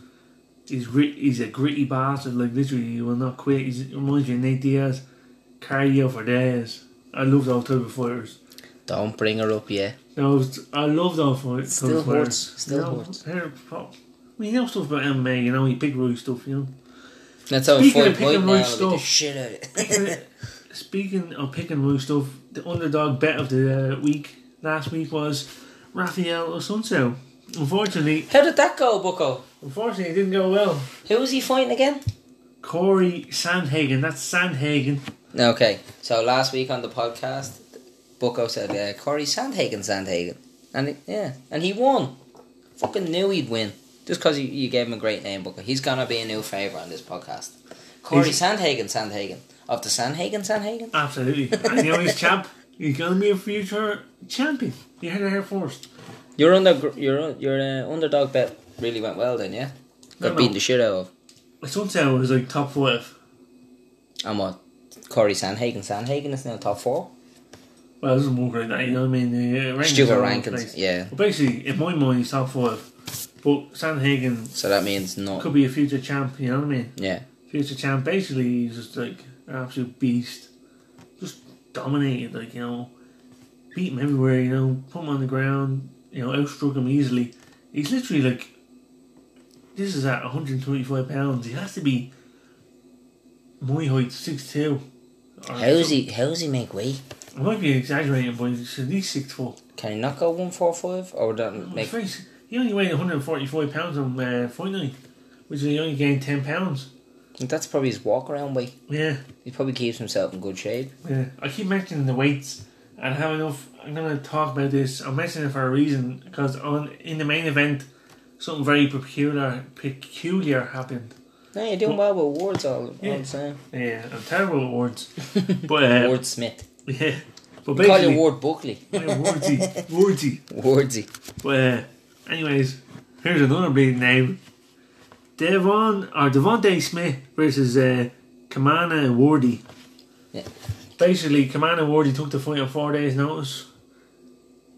He's grit, he's a gritty bastard. Like literally, he will not quit. He's, he reminds me of Nate Diaz. Cardio for days. I love those type of fighters. Don't bring her up yet. No, I love those fight- Still fighters. hurts. Still You know, hurts. they're pro- I mean, you know stuff about MMA. You know, he pick right stuff. You know. That's how Speaking we of fight right now. Like the stuff. shit out of it. Speaking of picking right stuff, the underdog bet of the uh, week last week was Raphael Assunção. Unfortunately, How did that go, Bucko? unfortunately, it didn't go well. Who was he fighting again? Corey Sandhagen. That's Sandhagen. Okay, so last week on the podcast, Bucko said uh, Corey Sandhagen, Sandhagen, and it, yeah, and he won. Fucking knew he'd win just because you, you gave him a great name, Bucko. He's gonna be a new favourite on this podcast. Corey He's- Sandhagen, Sandhagen of the Sandhagen, Sandhagen. Absolutely. and you know he's champ. He's gonna be a future champion. You heard it here first. Your under your your uh, underdog bet really went well then, yeah. Got No, no. beaten the shit out of. Assunção was like top five. And what? Corey Sandhagen, Sandhagen is now top four. Well, it doesn't work like that. You know what I mean? The uh, rankings Stupid are all over the rankings, yeah. But basically, in my mind, he's top five. But Sandhagen So that means not. could be a future champ. You know what I mean? Yeah. Future champ. Basically, he's just like an absolute beast. Just dominated. Like you know, beat him everywhere. You know, put him on the ground. You know, outstruck him easily. He's literally like. This is at 125 pounds. He has to be. My height, six two. How's he? How's he make weight? I might be exaggerating, but he's at least six foot. Can he not go one four five or that His make? face, he only weighed 145 pounds on uh, fight night, which is he only gained 10 pounds. That's probably his walk around weight. Yeah, He probably keeps himself in good shape. yeah. I keep mentioning the weights, and I have enough. I'm gonna talk about this. I'm mentioning it for a reason because on in the main event, something very peculiar peculiar happened. No, you're doing well with words all, Yeah. all the time. Yeah, I'm terrible at words, but uh, Word Smith. yeah. But We call you basically, Ward Buckley. yeah, wordsy, wordsy. Wordsy. But uh, anyways, here's another big name. Devon or Devonte Smith versus uh, Khama Worthy. Yeah. Basically, Khama Worthy took the fight on four days' notice.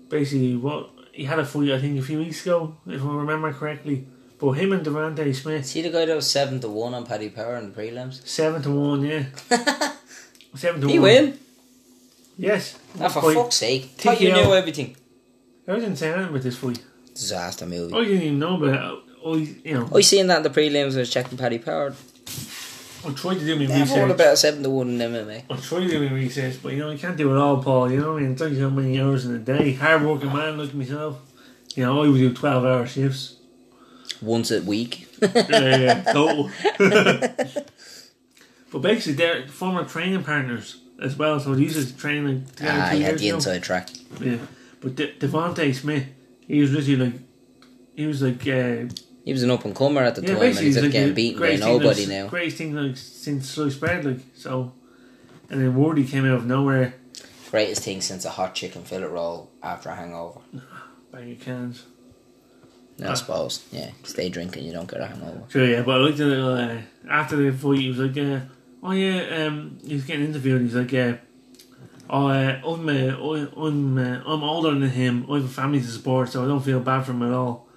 Basically, what he had a fight I think a few weeks ago, if I remember correctly. But him and Devonte Smith, See the guy that was seven to one on Paddy Power in the prelims. seven to one, yeah, seven to he one. win. Yes. Ah, for Fight. fuck's sake! Thought you knew everything. I didn't say anything about this fight. Disaster movie. I didn't even know about it. I, you know, I seen that in the prelims. I was checking Paddy Power. I tried to do my won research. about seven to one in MMA. I tried to do my research, but you know, you can't do it all, Paul. You know what I mean? It's only so many hours in a day. Hard working man like myself. You know, I would do 12 hour shifts. Once a week. yeah, yeah, total. but basically, they're former training partners as well, so these are training together ah, two had years the ago. inside track. Yeah. But De- Devonte Smith, he was literally like, he was like, uh, He was an up and comer at the Yeah, time, and he's like getting beaten by nobody like, now. Greatest thing like since sliced bread, like so. And then Worthy came out of nowhere, Greatest thing since a hot chicken fillet roll after a hangover. bang of cans. No, I Ah. suppose. Yeah, stay drinking, you don't get a hangover. Sure, yeah, but I liked it. Uh, after the fight, he was like, uh, "Oh yeah," um, he was getting interviewed. He's like, uh, "Oh, uh, I'm, uh, I- I'm, uh, I'm older than him. I have a family to support, so I don't feel bad for him at all."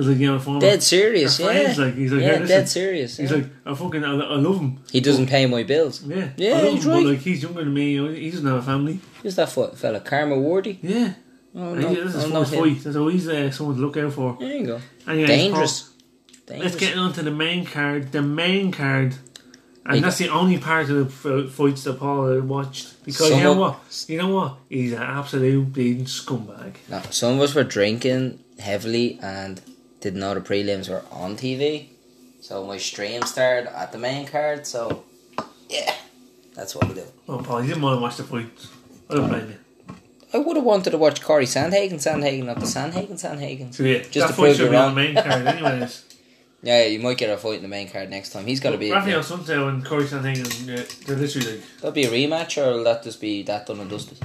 Because like you know, if Dead serious, friends, yeah. like he's like, yeah, "Hey, listen," dead serious. He's like, "I fucking, I, I love him." he doesn't pay my bills. Yeah, Yeah, he's him, right. But, like he's younger than me. you know, He doesn't have a family. Who's that fella? Khama Worthy? Yeah, Oh, no, this is oh, fight. So he's uh, someone to look out for. There you go. Anyways, Dangerous. Dangerous. Let's get on to the main card. The main card. And Like- that's the only part of the f- fights that Paul watched. Because you know Some what? You know what? He's an absolute bleeding scumbag. No, some of us were drinking heavily and didn't know the prelims were on TV. So my stream started at the main card. So yeah, that's what we do. Well, Paul, you didn't want to watch the fights. I don't blame you. I would have wanted to watch Corey Sandhagen, Sandhagen, not the Sandhagen, Sandhagen. So yeah, Just that to fight should be on the main card anyways. Yeah, you might get a fight in the main card next time. He's got to be. Raphael Sunset and Corey Sandhagen, yeah, they're literally like, That'll be a rematch, or will that just be that done and dusted?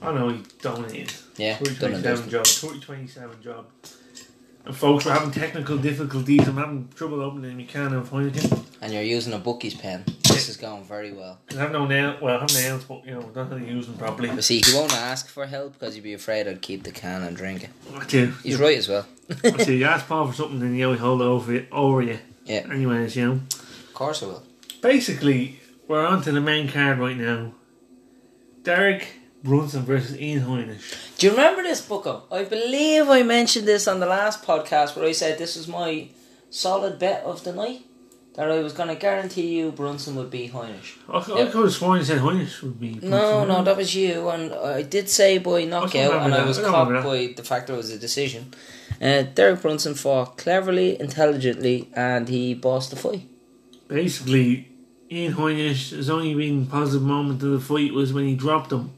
I know, he dominated. Yeah, done and dusted. job. 2027 job. And folks, we're having technical difficulties. I'm having trouble opening my can of Heineken. And you're using a bookie's pen. This is going very well. I have no nail. Well, I have nails, but you know, I don't know how to use them properly. But see, he won't ask for help because he'd be afraid I'd keep the can and drink it. I do. He's right as well. I see, you ask Paul for something, then you always hold it over, you. over you. Yeah. Anyways, you know. Of course I will. Basically, we're on to the main card right now. Derek Brunson versus Ian Heinisch. Do you remember this, Bucko? I believe I mentioned this on the last podcast where I said this was my solid bet of the night. That I was going to guarantee you Brunson would be Heinisch. I, I Yeah. could have sworn you said Heinisch would be. No, Brunson. no, that was you, and I did say by knockout, remember and I was I caught by the fact that it was a decision. Uh, Derek Brunson fought cleverly, intelligently, and he bossed the fight. Basically, Ian Heinisch, his only been positive moment of the fight was when he dropped him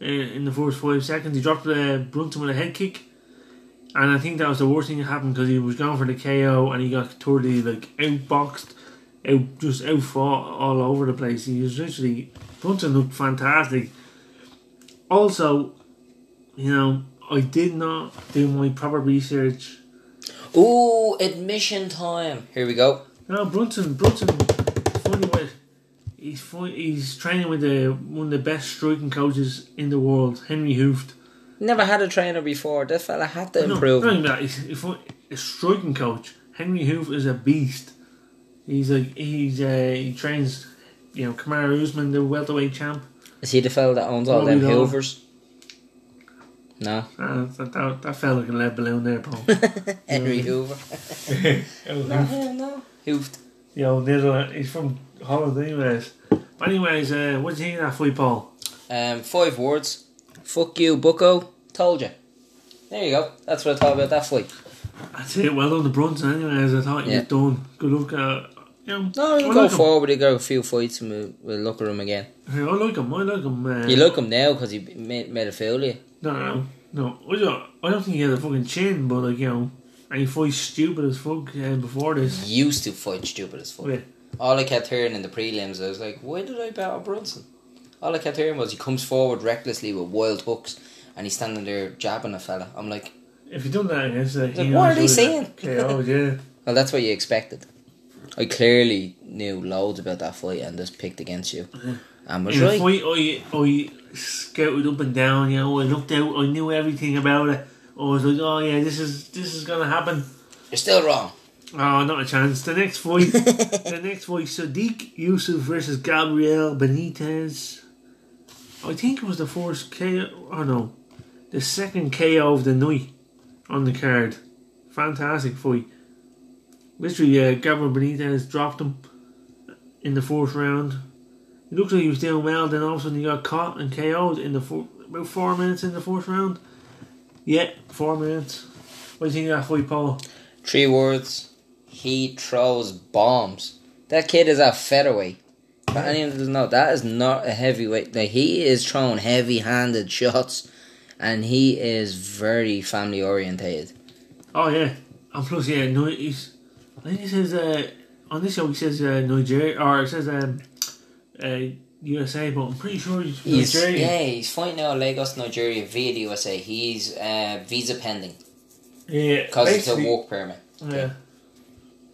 in the first five seconds. He dropped uh, Brunson with a head kick. And I think that was the worst thing that happened because he was going for the KO and he got totally like outboxed, out just out fought all over the place. He was literally Brunson looked fantastic. Also, you know, I did not do my proper research. Ooh, admission time. Here we go. No, Brunson, Brunson, funny with he's fun, he's training with the one of the best striking coaches in the world, Henry Hooft. Never had a trainer before. This fella had to No, improve. not even that. He's, he's fun- a striking coach. Henry Hooft is a beast. He's like he's uh, he trains, you know, Kamaru Usman, the welterweight champ. Is he the fella that owns all them Probably not. Hoovers? No. Uh, that, that, that fella can let balloon there, Paul. Henry Hoover. Oh, No, hell no. Hooved. Yo, Netherlands. He's from Holland, anyways. But Anyways, uh, what do you think of that fight, Paul? Um, five words. Fuck you, Bucko. Told you. There you go. That's what I thought about that fight. That's it. Well done, the Brunson. Anyways, I thought you Yeah. was done. Good luck. Uh, you know, No, he'll like go him. forward. He'll go a few fights and we'll, we'll look at him again. Hey, I like him. I like him. Uh, You look him now because he made, made a you. No, no, no. I don't, I don't think he had a fucking chin, but like you know, and he fights stupid as fuck uh, before this. Used to fight stupid as fuck. Yeah. All I kept hearing in the prelims, I was like, why did I bet on Brunson? All I kept hearing was he comes forward recklessly with wild hooks and he's standing there jabbing a fella. I'm like, If you done that uh, Like, what are they saying? Oh yeah. well, that's what you expected. I clearly knew loads about that fight and just picked against you. And was right. fight, I I scouted up and down. You know, I looked out. I knew everything about it. I was like, oh yeah, this is this is gonna happen. You're still wrong. Oh, not a chance. The next fight, the next fight, Sodiq Yusuff versus Gabriel Benitez. I think it was the first KO. Oh no, the second KO of the night on the card. Fantastic fight. Literally, uh, Gabriel Benitez dropped him in the fourth round. It looked like he was doing well. Then all of a sudden, he got caught and KO'd in the four, about four minutes in the fourth round. Yeah, four minutes. What do you think of that fight, Paul? Three words. He throws bombs. That kid is a featherweight. But anyone doesn't know, that is not a heavyweight. Like he is throwing heavy handed shots and he is very family orientated. Oh yeah, and plus yeah, no, he's I think it says uh, on this show he says uh, Nigeria or it says um, uh, USA, but I'm pretty sure he's, He's Nigerian. yeah, he's fighting out Lagos, Nigeria via the USA. He's uh, visa pending Yeah, because it's a work permit. Yeah.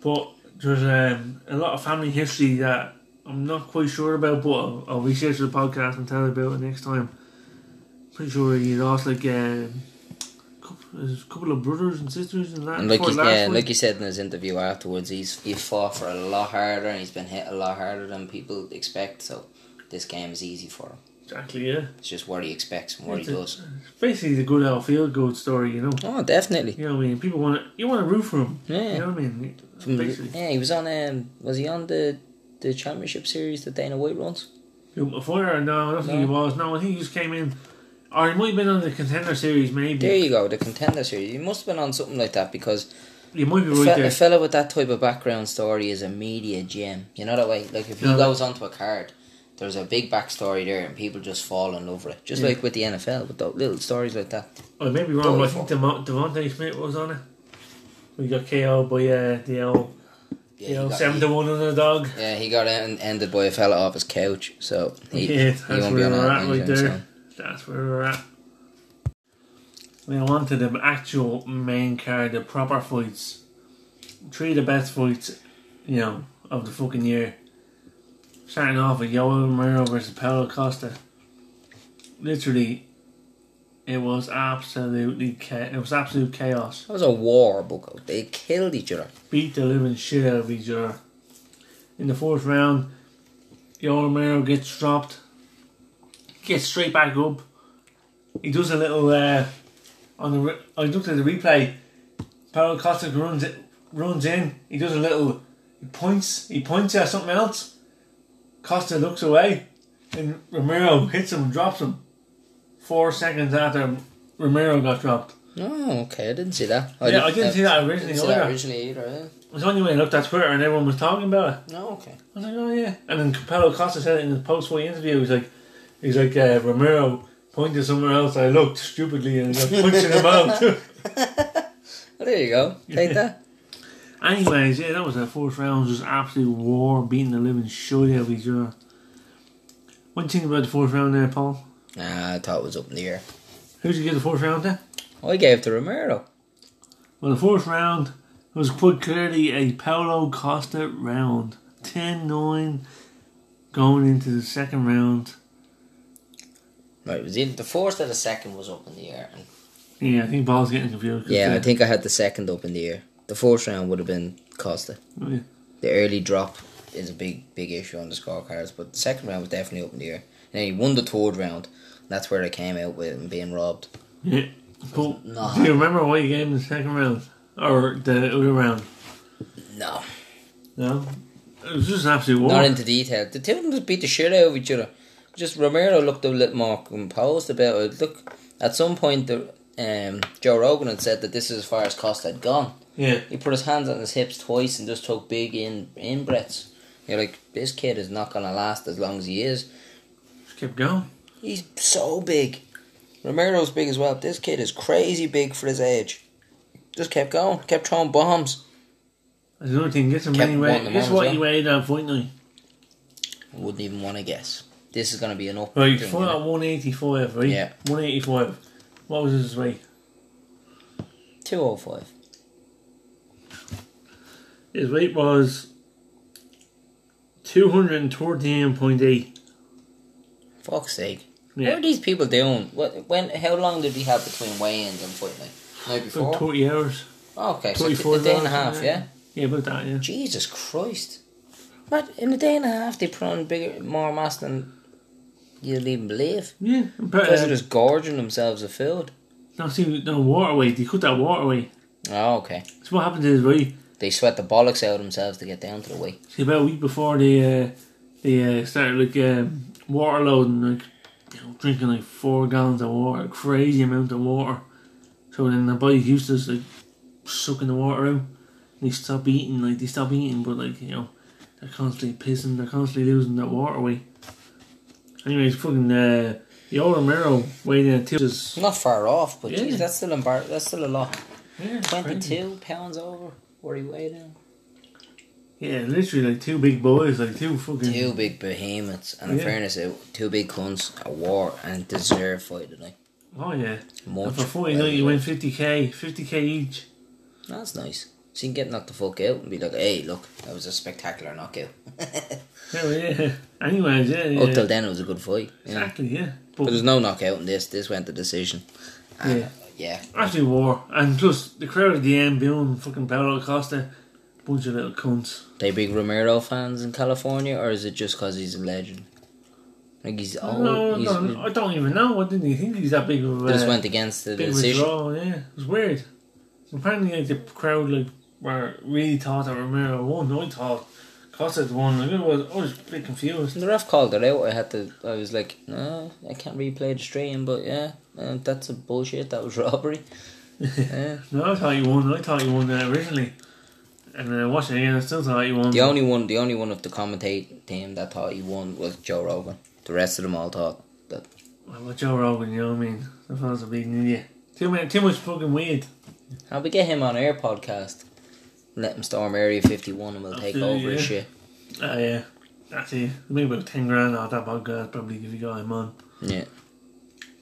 But there's um, a lot of family history that I'm not quite sure about, but I'll, I'll research the podcast and tell you about it next time. Pretty sure he lost like um, a couple of brothers and sisters and that. And like last yeah, like you said in his interview afterwards, he's he fought for a lot harder and he's been hit a lot harder than people expect. So this game is easy for him. Exactly, yeah. It's just what he expects and what It's he a- does. It's basically the good out field goal story, you know. Oh, definitely. You know what I mean? People want to, you want to root for him. Yeah. You know what I mean? From- Basically. yeah, he was on. Um, was he on the the championship series that Dana White runs? A fire? No, I don't think No. he was. No, I think he just came in. Or he might have been on the contender series, maybe. There you go, the contender series. He must have been on something like that because You might be a, right fe- there. a fella with that type of background story is a media gem. You know that way. Like if he Yeah. goes onto a card, there's a big backstory there, and people just fall in love with it. Just Yeah. like with the NFL, with the little stories like that. I may be wrong, but I think Devon- Devonte Smith was on it. We got KO by uh, the old, Yeah, you know, 7 to 1 on the dog. Yeah, he got en- ended by a fella off his couch, so he, Yeah, he that's won't be where on we're at right there. soon. That's where we're at. We on to the actual main card, the proper fights. Three of the best fights, you know, of the fucking year. Starting off with Yoel Romero versus Paulo Costa. Literally, it was absolutely cha- it was absolute chaos. It was a war, Bucko. They killed each other. Beat the living shit out of each other. In the fourth round, Yoel Romero gets dropped, gets straight back up. He does a little uh, on the. Re- I looked at the replay. Paulo Costa runs it, runs in. He does a little. He points. He points at something else. Costa looks away, and Romero hits him and drops him. Four seconds after Romero got dropped. Oh, okay. I didn't see that. Yeah, I didn't see that originally didn't see that either. originally either. Yeah. It was only when I looked at Twitter and everyone was talking about it. No, okay. I was like, oh yeah. And then Capello Costa said it in his post-fight interview. He's like, he's like uh, Romero pointed somewhere else. I looked stupidly and got punched in the mouth. Well, there you go. Take that. Anyways, yeah, that was the fourth round. Just absolute war, beating the living shit out of each other. What do you think about the fourth round there, Paul? Nah, I thought it was up in the air. Who did you give the fourth round to? I gave to Romero. Well, the fourth round was quite clearly a Paulo Costa round. 10-9 going into the second round. Right, it was in, the fourth or the second was up in the air. Yeah, I think Paul's getting confused. yeah, I think I had the second up in the air. The fourth round would have been Costa. Oh, yeah. The early drop is a big, big issue on the scorecards, but the second round was definitely up in the air. And then he won the third round. That's where they came out with him being robbed. Yeah. But No. do you remember what you gave him the second round? Or the other round? No, No? It was just an absolute war. not into detail. The two of them just beat the shit out of each other. Just Romero looked a little more composed about it. Look, at some point, the, um, Joe Rogan had said that this is as far as Costa had gone. Yeah. He put his hands on his hips twice and just took big in in breaths. You're like, this kid is not gonna last as long as he is. Just kept going. He's so big. Romero's big as well. This kid is crazy big for his age. Just kept going, kept throwing bombs. That's another thing. Guess, how many weigh, guess what you weighed that fight night? I wouldn't even want to guess. This is gonna be an up. Right, fought at 185, right? Yeah. 185. What was his weight? 205. His weight was 213.8. Fuck's sake. What are these people doing? What? When? How long did we have between weigh-ins and fight night? Night About before. 30 hours. Oh, okay, so 24 a day and a half. yeah. Yeah. Yeah, about that, yeah. Jesus Christ. What? In a day and a half, they put on bigger, more mass than you'd even believe. Yeah. But, Because they're uh, just gorging themselves of food. no, see, no, water weight. They cut that water weight. Oh, okay. So what happens is, right, They sweat the bollocks out of themselves to get down to the weight. See, about a week before they uh, they uh, started like um, water loading, like you know, drinking like four gallons of water, crazy amount of water. So then the body's used to like sucking the water out, and they stop eating. Like they stop eating, but like you know, they're constantly pissing. They're constantly losing that water weight. Anyways, fucking uh, the old Romero weighed in at two. Just, Not far off, but Yeah. geez, that's still embar- That's still a lot. yeah, crazy. Twenty-two pounds over where he weighed in. Yeah, literally like two big boys, like two fucking. Two big behemoths, and in Yeah. fairness, two big cunts, a war, and deserve fight tonight. Oh yeah. Much. And for forty night, you win fifty k, fifty k each. That's nice. So you can get knocked the fuck out and be like, hey, look, that was a spectacular knockout. Yeah, yeah. Anyways, yeah, yeah. Up till then, it was a good fight. Yeah. Exactly, yeah. But But there's no knockout in this. This went to decision. And, Yeah. Yeah. actually war, and plus the crowd at the end, booing fucking Paulo Costa, bunch of little cunts. They big Romero fans in California, or is it just because he's a legend? Like he's old. no, he's, no, I don't even know. I didn't think he's that big of a. just went against the big decision. draw. Yeah, it was weird. Apparently, like, the crowd like were really thought that Romero won. I thought Costa had won. I was, I was a bit confused. The ref called it out. I had to. I was like, no, I can't replay the stream, but yeah, uh, that's a bullshit. That was robbery. yeah. No, I thought you won. I thought you won uh, originally. And then I watched it again. I still thought he won. The only one, the only one of the commentate team that thought he won was Joe Rogan. The rest of them all thought that. Well, Joe Rogan, you know what I mean? That fella's a big idiot. Too much, too much fucking weird. How we get him on our podcast? Let them storm Area Fifty One, and we'll take over yeah. shit. Ah, yeah. That's it. Maybe about 10 grand off that podcast, probably, if you got him on. Yeah,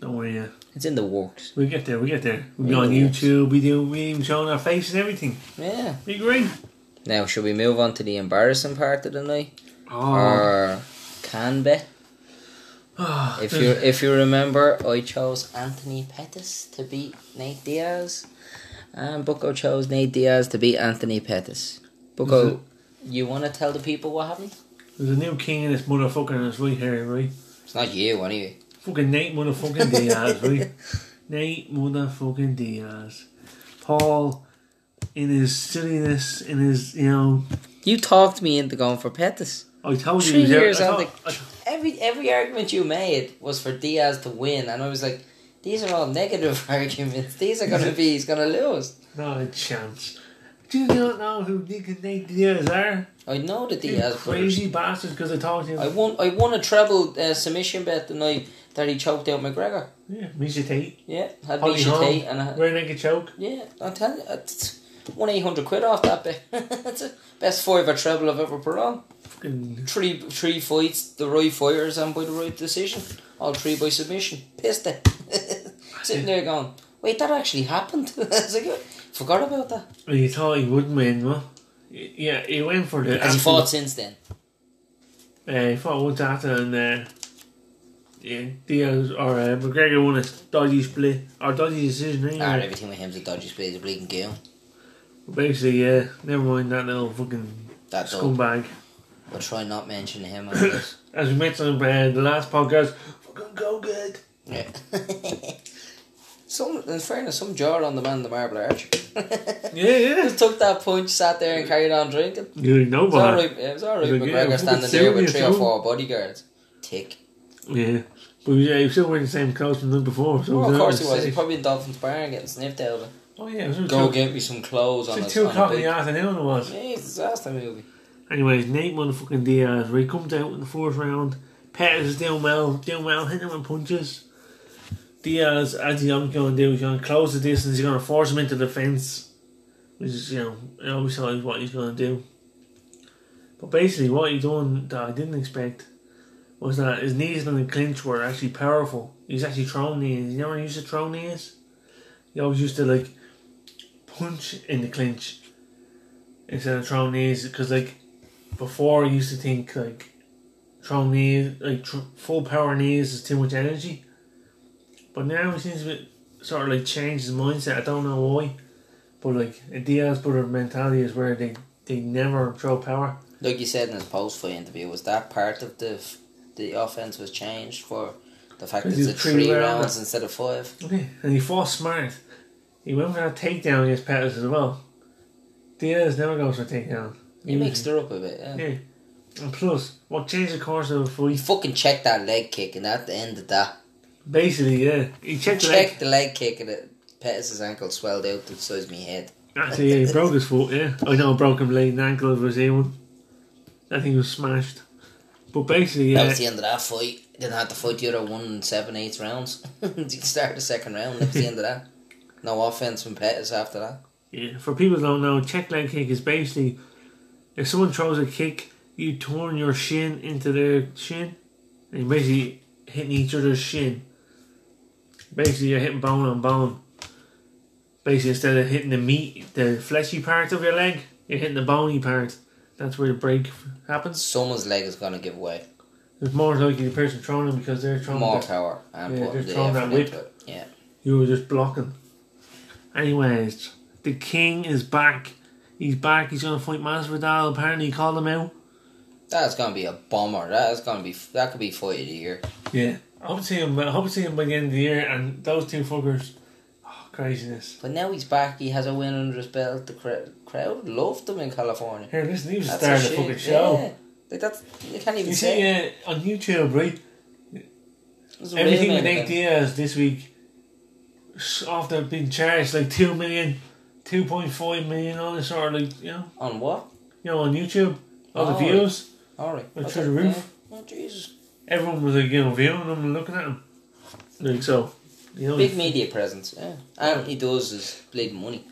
Don't worry, yeah. it's in the works. We get there, we get there. We'll be on. YouTube, we do, we even showing our face and everything. Yeah. Be great. Now, should we move on to the embarrassing part of the night, Oh, or can be? oh If you if you remember, I chose Anthony Pettis to beat Nate Diaz, Um, and Bucko chose Nate Diaz to beat Anthony Pettis. Bucko, you want to tell the people what happened? There's a new king in this motherfucker and it's right here, right? It's not you, anyway. Fucking Nate motherfucking Diaz, right? Nate motherfucking Diaz. Paul, in his silliness, in his, you know, You talked me into going for Pettis. I told you Three he was there- years I thought- the- I- Every every argument you made was for Diaz to win, and I was like, these are all negative arguments. These are gonna be he's gonna lose. Not a chance. Do you not know who Nick and Nate Diaz are? I know the You Diaz crazy bastards because I talked to I him. won. I won a treble uh, submission bet the night that he choked out McGregor. Yeah, Miesha Tate. Yeah, had Holly Misha Holm, Tate and a, Rear naked choke. yeah. I tell you, one eight hundred quid off that bet. That's the best five or treble I've ever put on. Three three fights, the right fighters, and by the right decision. All three by submission. Pissed it. Sitting there going, wait, that actually happened. I was like, forgot about that. Well, you thought he wouldn't win, well. Yeah, he went for the. Has he fought since then? Uh, he fought once after and uh, yeah, Diaz or uh, McGregor won a dodgy split or dodgy decision anyway. Ah, everything with him's a dodgy split, he's a bleeding goon. Basically, yeah, never mind that little fucking That scumbag. We'll try not mention him. As we mentioned in uh, the last podcast, fucking go good. Yeah. some, in fairness, some jar on the man, the Marble Arch. Yeah, yeah. Just took that punch, sat there, and carried on drinking. You know it was about alright. It was alright. Like, yeah, McGregor fucking standing there with three or four bodyguards. Tick. Yeah. But yeah, he was still wearing the same clothes from the before. So it of course he was. He safe. probably in Dolphins Bar getting sniffed out of it. Oh yeah, it was Go two, get me some clothes on was a, two o'clock in the afternoon it was. Yeah, it's a disaster movie. Anyways, Nate motherfucking Diaz, where he comes out in the fourth round. Pettis is doing well, doing well, hitting him with punches. Diaz, as he's going to do, he's going to close the distance, he's going to force him into the fence. Which is, you know, is what he's going to do. But basically, what he's doing that I didn't expect was that his knees in the clinch were actually powerful. He's actually throwing knees. You never used to throw knees? He always used to, like, punch in the clinch instead of throwing knees because like before I used to think like throwing knees like tr- full power knees is too much energy. But now he seems to be, sort of like changed his mindset. I don't know why. But like a Diaz brother mentality is where they they never throw power. Like you said in his post-fight interview, was that part of the the offense was changed for the fact that it's a three three rounds. instead of five? okay and he fought smart. He went for that takedown against Pettis as well. Diaz never goes for a takedown He mixed her up a bit, yeah. yeah and plus what changed the course of the He fight fucking checked that leg kick, and at the end of that, basically yeah he checked the checked leg the leg kick, and it, Pettis' ankle swelled out to the size of my head. Actually, yeah, he broke his foot, yeah. I know, broke him late ankle of his one. That thing was smashed. But basically, That yeah, was the end of that fight. Didn't have to fight the other one and seven eighths rounds. you start the second round. That was the end of that. No offense from Pettis after that. yeah, for people who don't know, check leg kick is basically if someone throws a kick, you turn your shin into their shin, and you're basically hitting each other's shin. Basically, you're hitting bone on bone. Basically, instead of hitting the meat, the fleshy part of your leg, you're hitting the bony part. That's where the break happens. Someone's leg is gonna give way. It's more likely the person throwing them because they're throwing More the- power and Yeah, putting just the throwing that whip. it. Yeah. You were just blocking. Anyways, the king is back. He's back. He's gonna fight Masvidal. Apparently, he called him out. That's gonna be a bummer. That is gonna be that could be fight of the year. Yeah, I hope to see him. I hope to see him by the end of the year. And those two fuckers, oh, craziness. But now he's back. He has a win under his belt. The crowd loved him in California. Here, listen, he was That's star a of the fucking show. Yeah. Like that's you can't even You see, uh, on YouTube, right? It Everything with Nate. Diaz this week, after being charged like two million, two point five million, on this of like you know, On what? you know, on YouTube, all the Oh. views. All right. Like through the roof. yeah. Oh Jesus! Everyone was like, you know, viewing him and looking at him. Like so, you know. Big media presence. Yeah. And he does his bleeding money.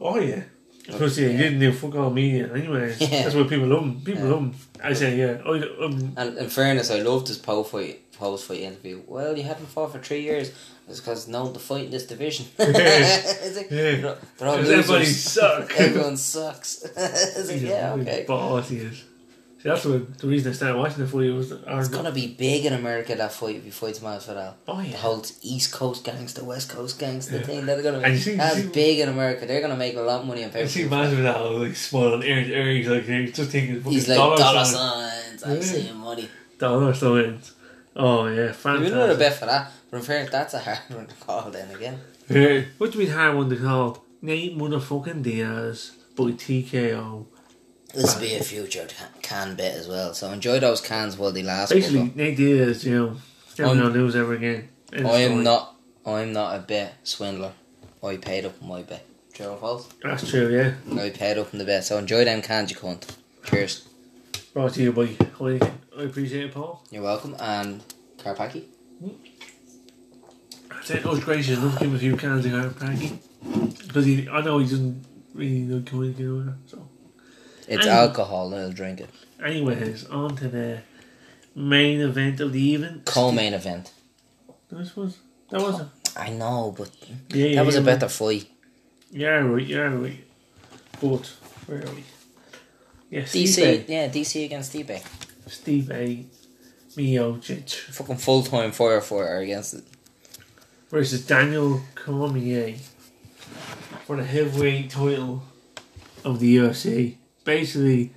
Oh yeah. Especially he didn't do fuck all media anyway. Yeah. That's why people love him. People Yeah. love him. I say yeah. I, um, And in fairness, I loved his post fight post fight interview. Well, you haven't fought for three years. It's because no one to fight in this division. It's like, Yeah. they're, all Everybody losers. suck. Everyone sucks. it's like, yeah, okay. Boss he is. See, that's what the reason I started watching the fight was. It's gonna be big in America that fight if he fights Masvidal. Oh The yeah. whole East Coast gangster, West Coast gangs, gangster thing. They're gonna And you see- that's you see- big in America. They're gonna make a lot of money on I pay see Masvidal like smiling ear to ear. He's like he's just thinking He's like dollar, dollar sign. signs. I Yeah. see money. Dollar signs. Oh yeah, You fantastic. know a bet for that, but in fairness, that's a hard one to call. Then again, Yeah. What do you mean hard one to call? Nate motherfucking Diaz by TKO. this will be a future can bet as well. So enjoy those cans while they last. Basically. Nate Diaz, you know, never I'm- gonna lose ever again. I am not. I am not a bet swindler. I paid up on my bet. True or false? That's true, yeah. I paid up on the bet. So enjoy them cans, you cunt. Cheers. Brought to you by Heineken. I appreciate it, Paul. You're welcome. And Carpacki. That's it. I was gracious enough to give him a few cans of Frankie. Because he, I know he doesn't really like Heineken either. So, It's And- alcohol, and I'll drink it. anyways, on to the main event of the evening. Co-main event. This was that was a, I know, but yeah, yeah, that was a yeah, better fight. Yeah, right, yeah, right. But where are we? Yeah, DC, Steve yeah, DC against Stipe. Stipe Miocic Fucking full time firefighter against it. versus Daniel Cormier for the heavyweight title of the UFC. Basically,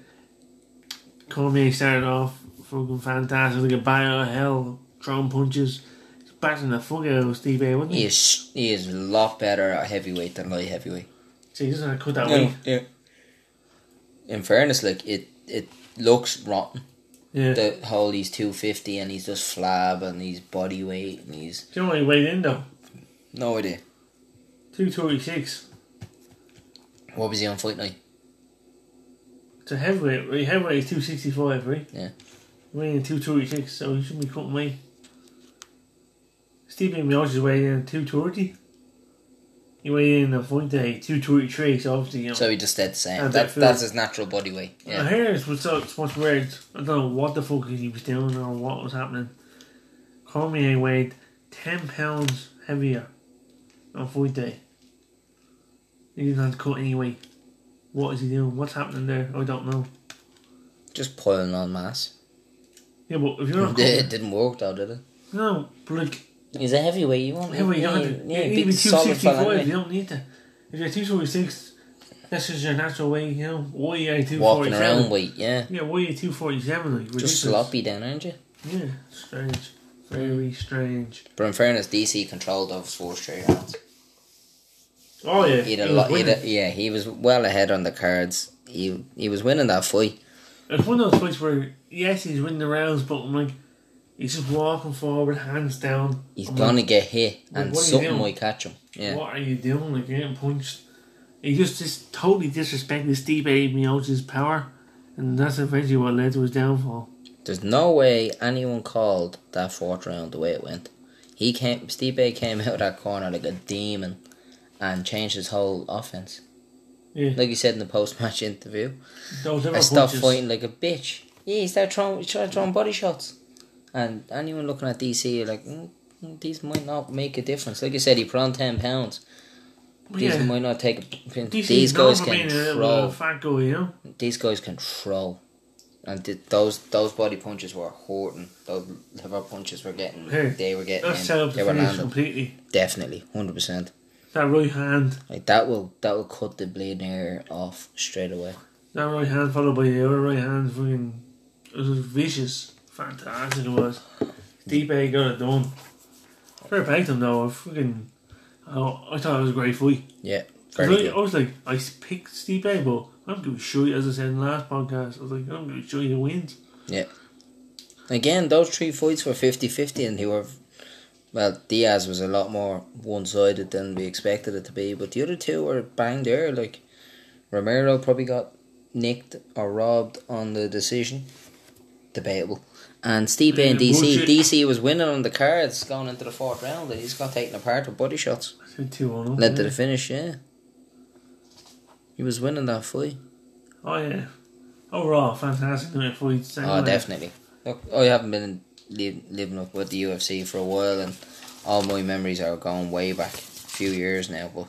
Cormier started off fucking fantastic, like a bio of hell, throwing punches, He's batting the fuck out of Steve A. Wasn't He he? is he is a lot better at heavyweight than light heavyweight. So he doesn't have to cut that weight. yeah. In fairness, like it it looks rotten. Yeah. The whole he's two fifty and he's just flab and he's body weight and he's Do you know what he weighed in though? no idea. Two twenty six. What was he on fight night? It's a heavyweight. Right? Heavyweight is two sixty five, right? Yeah. Weighing two twenty six, so he shouldn't be cutting weight. Stephen Miocic is weighing in two thirty. He weighed in a fight day two thirty three, so obviously you know. So he just stayed the same. That, that that's his natural body weight. Yeah. heard it was so so much weird. I don't know what the fuck he was doing or what was happening. Cormier weighed ten pounds heavier on fight day. He didn't have to cut any weight. What is he doing? What's happening there? I don't know. Just piling on mass. Yeah, but if you're not It cutting, didn't work though, did it? no, but like He's a heavyweight. You won't. heavyweight, you need, to. need Yeah, a even big solid fella. you don't need to. If you're two forty six, that's just your natural weight. You know, why are you two forty Walking around weight, yeah. Yeah, why are you two forty seven? Like ridiculous. Just sloppy then, aren't you? Yeah, strange. Very mm. strange. But in fairness, DC controlled those four straight rounds. Oh yeah, He'd a he was lot, he'd a, yeah, he was well ahead on the cards. He he was winning that fight. It's one of those fights where yes, he's winning the rounds, but I'm like, he's just walking forward, hands down. He's I'm gonna like, get hit, and you something might catch him. Yeah, What are you doing? Like you're getting punched. He just just totally disrespected Stipe Miocic's power, and that's eventually what led to his downfall. there's no way anyone called that fourth round the way it went. He came, Steve came out of that corner like a demon, and changed his whole offense. Yeah. Like you said in the post match interview. I stopped punches. fighting like a bitch. Yeah, he started throwing, he started throwing body shots. And anyone looking at DC, you're like, mm, mm, these might not make a difference. Like you said, he put on 10 pounds. These Yeah. might not take a pin. These guys can throw. fat guy, you know. These guys can throw. And th- those those body punches were hurting. Those liver punches were getting. Hey, they were getting. That's set up They the were finish landing. completely. Definitely, hundred percent. That right hand, Like that will that will cut the bleeding air off straight away. that right hand followed by the other right hand, fucking, it was vicious, fantastic it was. Stipe got it done. Fair play to him though. I fucking, oh, I thought it was a great fight. Yeah, I. I was like, I picked Stipe, but I'm going to show you, as I said in the last podcast. I was like, I'm going to show you who wins. Yeah. Again, those three fights were 50-50 and they were well, Diaz was a lot more one sided than we expected it to be, but the other two were bang there. Like Romero probably got nicked or robbed on the decision. Debatable. And Stipe and Yeah, DC. DC was winning on the cards going into the fourth round and he's got taken apart with body shots. I said 2 1 Led to the finish, yeah. He was winning that fight. Oh, yeah. Overall, fantastic night fights. Oh, definitely. Look, oh, I haven't been li- living up with the UFC for a while, and all my memories are going way back, a few years now. But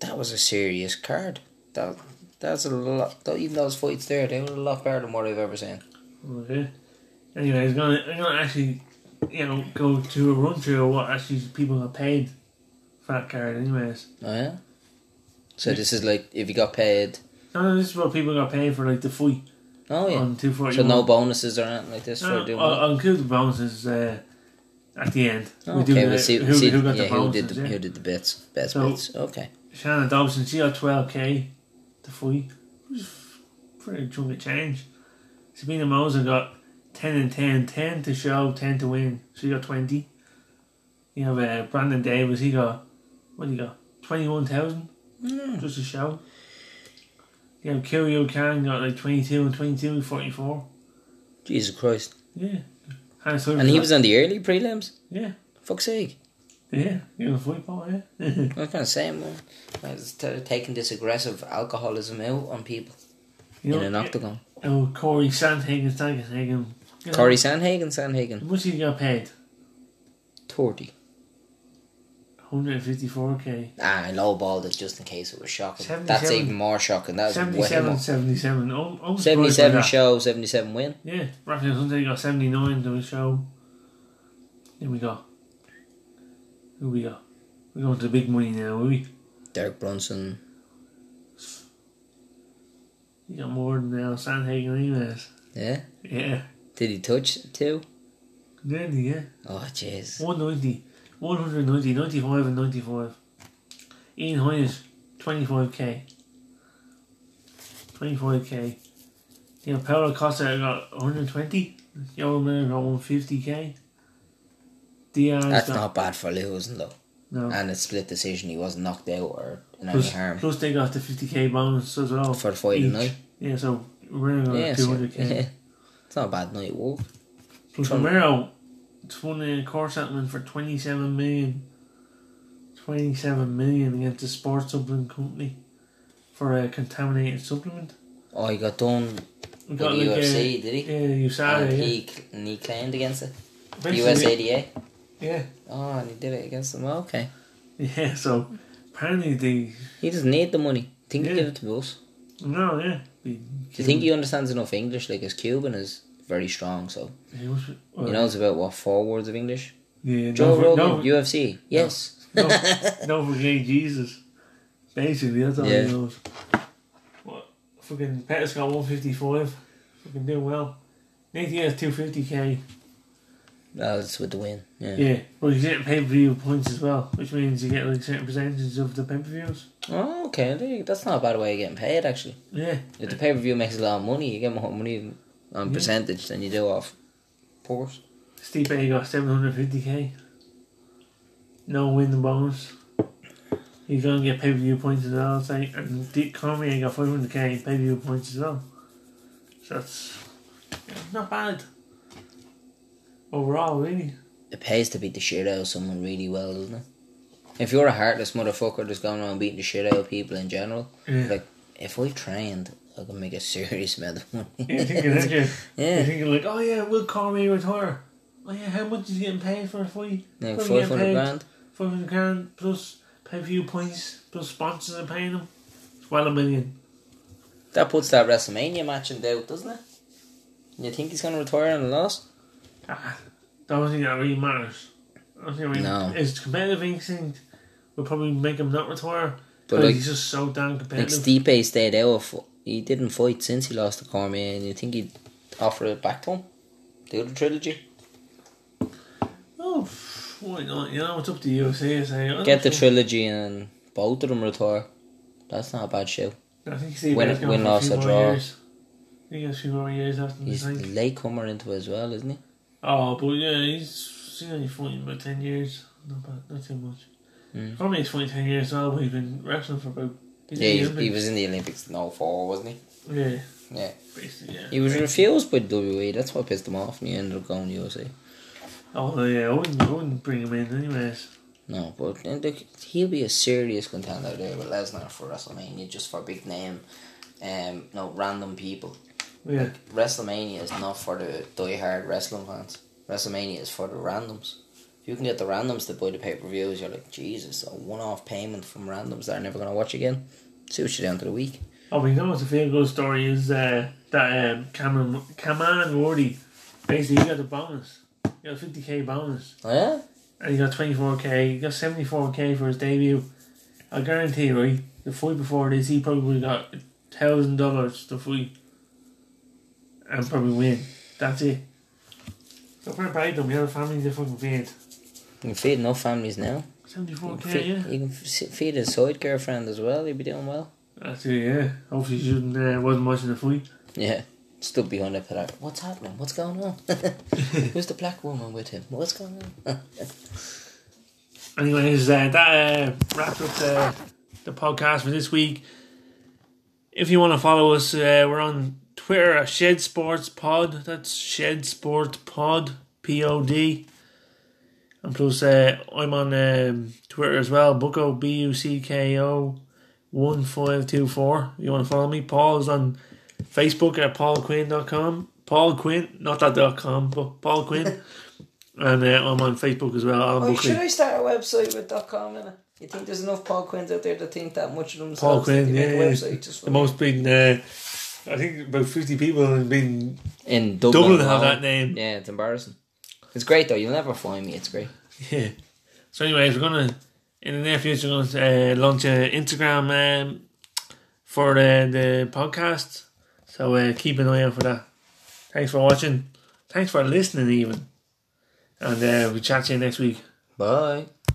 that was a serious card. That that's a lot. Even those fights there, they were a lot better than what I've ever seen. Oh, okay. Anyway, I'm gonna I'm gonna actually you know go to a run through of what actually people have paid for that card. Anyways, Oh yeah. So this is like if you got paid. no, no, this is what people got paid for like the fight Oh yeah. on two forty. So no bonuses or anything like this No, for doing. I'll? I'll include the bonuses uh, at the end. We okay, the- we'll see. who, see who got yeah, the who bonuses. did the yeah. who did the bits, best So- bits. Okay. Shana Dobson, she got 12k to fight. It was pretty chunk of change. Sabina Mazo got 10 and 10, 10 to show, 10 to win. So you got 20. You have uh, Brandon Davis, he got, what do you got? 21,000 Mm. just to show. You have Kyrio Khan got like 22 and 22, 44. Jesus Christ. Yeah. Hannah Sullivan And he was on the early prelims. Yeah. Fuck's sake. Yeah, you're a football, yeah. I was kind of saying, man, I was t- taking this aggressive alcoholism out on people you in know, an octagon. Oh, Cory Sandhagen, Sandhagen. You know, Cory Sandhagen, How Sandhagen, much he got paid? 30. 154k. Ah, I lowballed it just in case it was shocking. That's even more shocking. That was way 77, more. 77. Oh, by 77 that. show, 77 win. Yeah, Raphael Assunção got 79 to the show. Then we got. Who we got? We're going to the big money now, will we? Derek Brunson. You got more than now. Sandhagen, anyways. Yeah. Yeah. Did he touch two? Then, yeah. Oh, jeez. 190, 190, 95 and 95. Ian Heinisch, 25k. 25k. You know, Paulo Costa got 120. Yoel Miller got 150k. Diaz That's got, not bad for losing, though. no. And it's split decision. He wasn't knocked out or in any Plus, harm plus they got the 50k bonus as well. for the fight tonight. Yeah, so we're going to so- 200k. yeah. Not a bad night walk. Plus Romero, it's won a core settlement for 27 million. 27 million against the sports supplement company for a contaminated supplement. Oh, he got done with the UFC, a, did he? Yeah, USADA, and yeah. he, and he claimed against it. USADA. Yeah, Oh, and he did it against them. Oh, okay. yeah, so apparently they. He doesn't need the money. Think he Yeah. give it to us. No, yeah. Do you think he understands enough English? Like his Cuban is very strong, so he was, well, he knows about what four words of English. Yeah, Joe no, Rogan, no, UFC. Yes. no, no forget Jesus. Basically, that's all Yeah. he knows. What? Fucking Pettis got 155. Fucking doing well. Nathan has 250k. That's with the win. Yeah. Yeah, well, you get pay per view points as well, which means you get like certain percentages of the pay per views. Oh, okay. That's not a bad way of getting paid, actually. Yeah, If the pay per view makes a lot of money, you get more money on Yeah. percentage than you do off purse. Stipe got 750k. No win the bonus. He's gonna get pay per view points as well, say, and Dick Cormier got 500k pay per view points as well. So that's yeah, not bad. Overall, really. It pays to beat the shit out of someone really well, doesn't it? If you're a heartless motherfucker that's going around beating the shit out of people in general, Yeah. like if I trained, I could make a serious amount of money. You're thinking, aren't you? You're yeah, thinking like, oh yeah, will Cormier retire? Oh yeah, how much is he getting paid for a fight? like What are five we getting hundred grand. Five hundred grand plus pay per view points plus sponsors are paying him. It's well a million. That puts that WrestleMania match in doubt, doesn't it? You think he's gonna retire on a loss? Ah, don't think that really matters. I don't think really No. his competitive instinct will probably make him not retire. But like, he's just so damn competitive. like. Stipe stayed out. Of, he didn't fight since he lost to Cormier, and you think he'd offer it back to him? The other trilogy. oh, why not? You know, it's up to you. Say, say. Get the trilogy and both of them retire. That's not a bad show. I think Steve Win- Win, loss, few or more draw. years. He has a few more years after He's the a tank. late comer into it as well, isn't he? Oh, but yeah, he's, he's only fighting about 10 years. Not bad, not too much. Mm. Probably he's fighting 10 years now, well, but he's been wrestling for about. He's Yeah, he, he was in the Olympics in 04, wasn't he? Yeah, Yeah. basically, yeah. He was refused by WWE, that's what pissed him off, and he ended up going to USA. Oh, yeah, I wouldn't, I wouldn't bring him in, anyways. No, but uh, look, he'll be a serious contender there with Lesnar for WrestleMania, just for big name, um, no random people. Yeah. WrestleMania is not for the die-hard wrestling fans. WrestleMania is for the randoms. You can get the randoms to buy the pay per views, you're like, Jesus, a one off payment from randoms that are never going to watch again. See what you down to the week. Oh, you know what's a feel good story is uh, that um, Cameron, Khama Worthy, basically, he got the bonus. He got a 50k bonus. Oh, yeah? And he got 24k, he got 74k for his debut. I guarantee you, right, the fight before this, he probably got $1,000 to fight. And probably win. That's it. Play to them, the other family they fucking feed. You can feed enough families now. You can 74k, feed, yeah. you can feed his side girlfriend as well, he'd be doing well. That's it, yeah. Hopefully she shouldn't, uh, wasn't watching the fight. Yeah. Stood behind the pillar. What's happening? What's going on? Who's the black woman with him? What's going on? Anyways, uh, that uh, wraps up the, the podcast for this week. If you want to follow us, uh, we're on Twitter at Shed Sports Pod. That's Shed Sport Pod, P O D. And plus, uh, I'm on um, Twitter as well, Bucko, B U C K O 1524. You want to follow me? Paul's on Facebook at paulquinn.com. Paul Quinn, not that dot com, but Paul Quinn. and uh, I'm on Facebook as well, Alan Oh, Buckley. should I start a website with dot .com in it? You think there's enough Paul Quinns out there to think that much of themselves? Paul Quinn, yeah, yeah. website just The most been, uh, I think about 50 people have been in Dublin. Dublin have that name. Yeah, it's embarrassing. It's great though. You'll never find me. It's great. Yeah. So, anyways, we're gonna in the near future we're gonna uh, launch an Instagram um, for uh, the podcast. So uh, keep an eye out for that. Thanks for watching. Thanks for listening, even. And uh, we chat to you next week. Bye.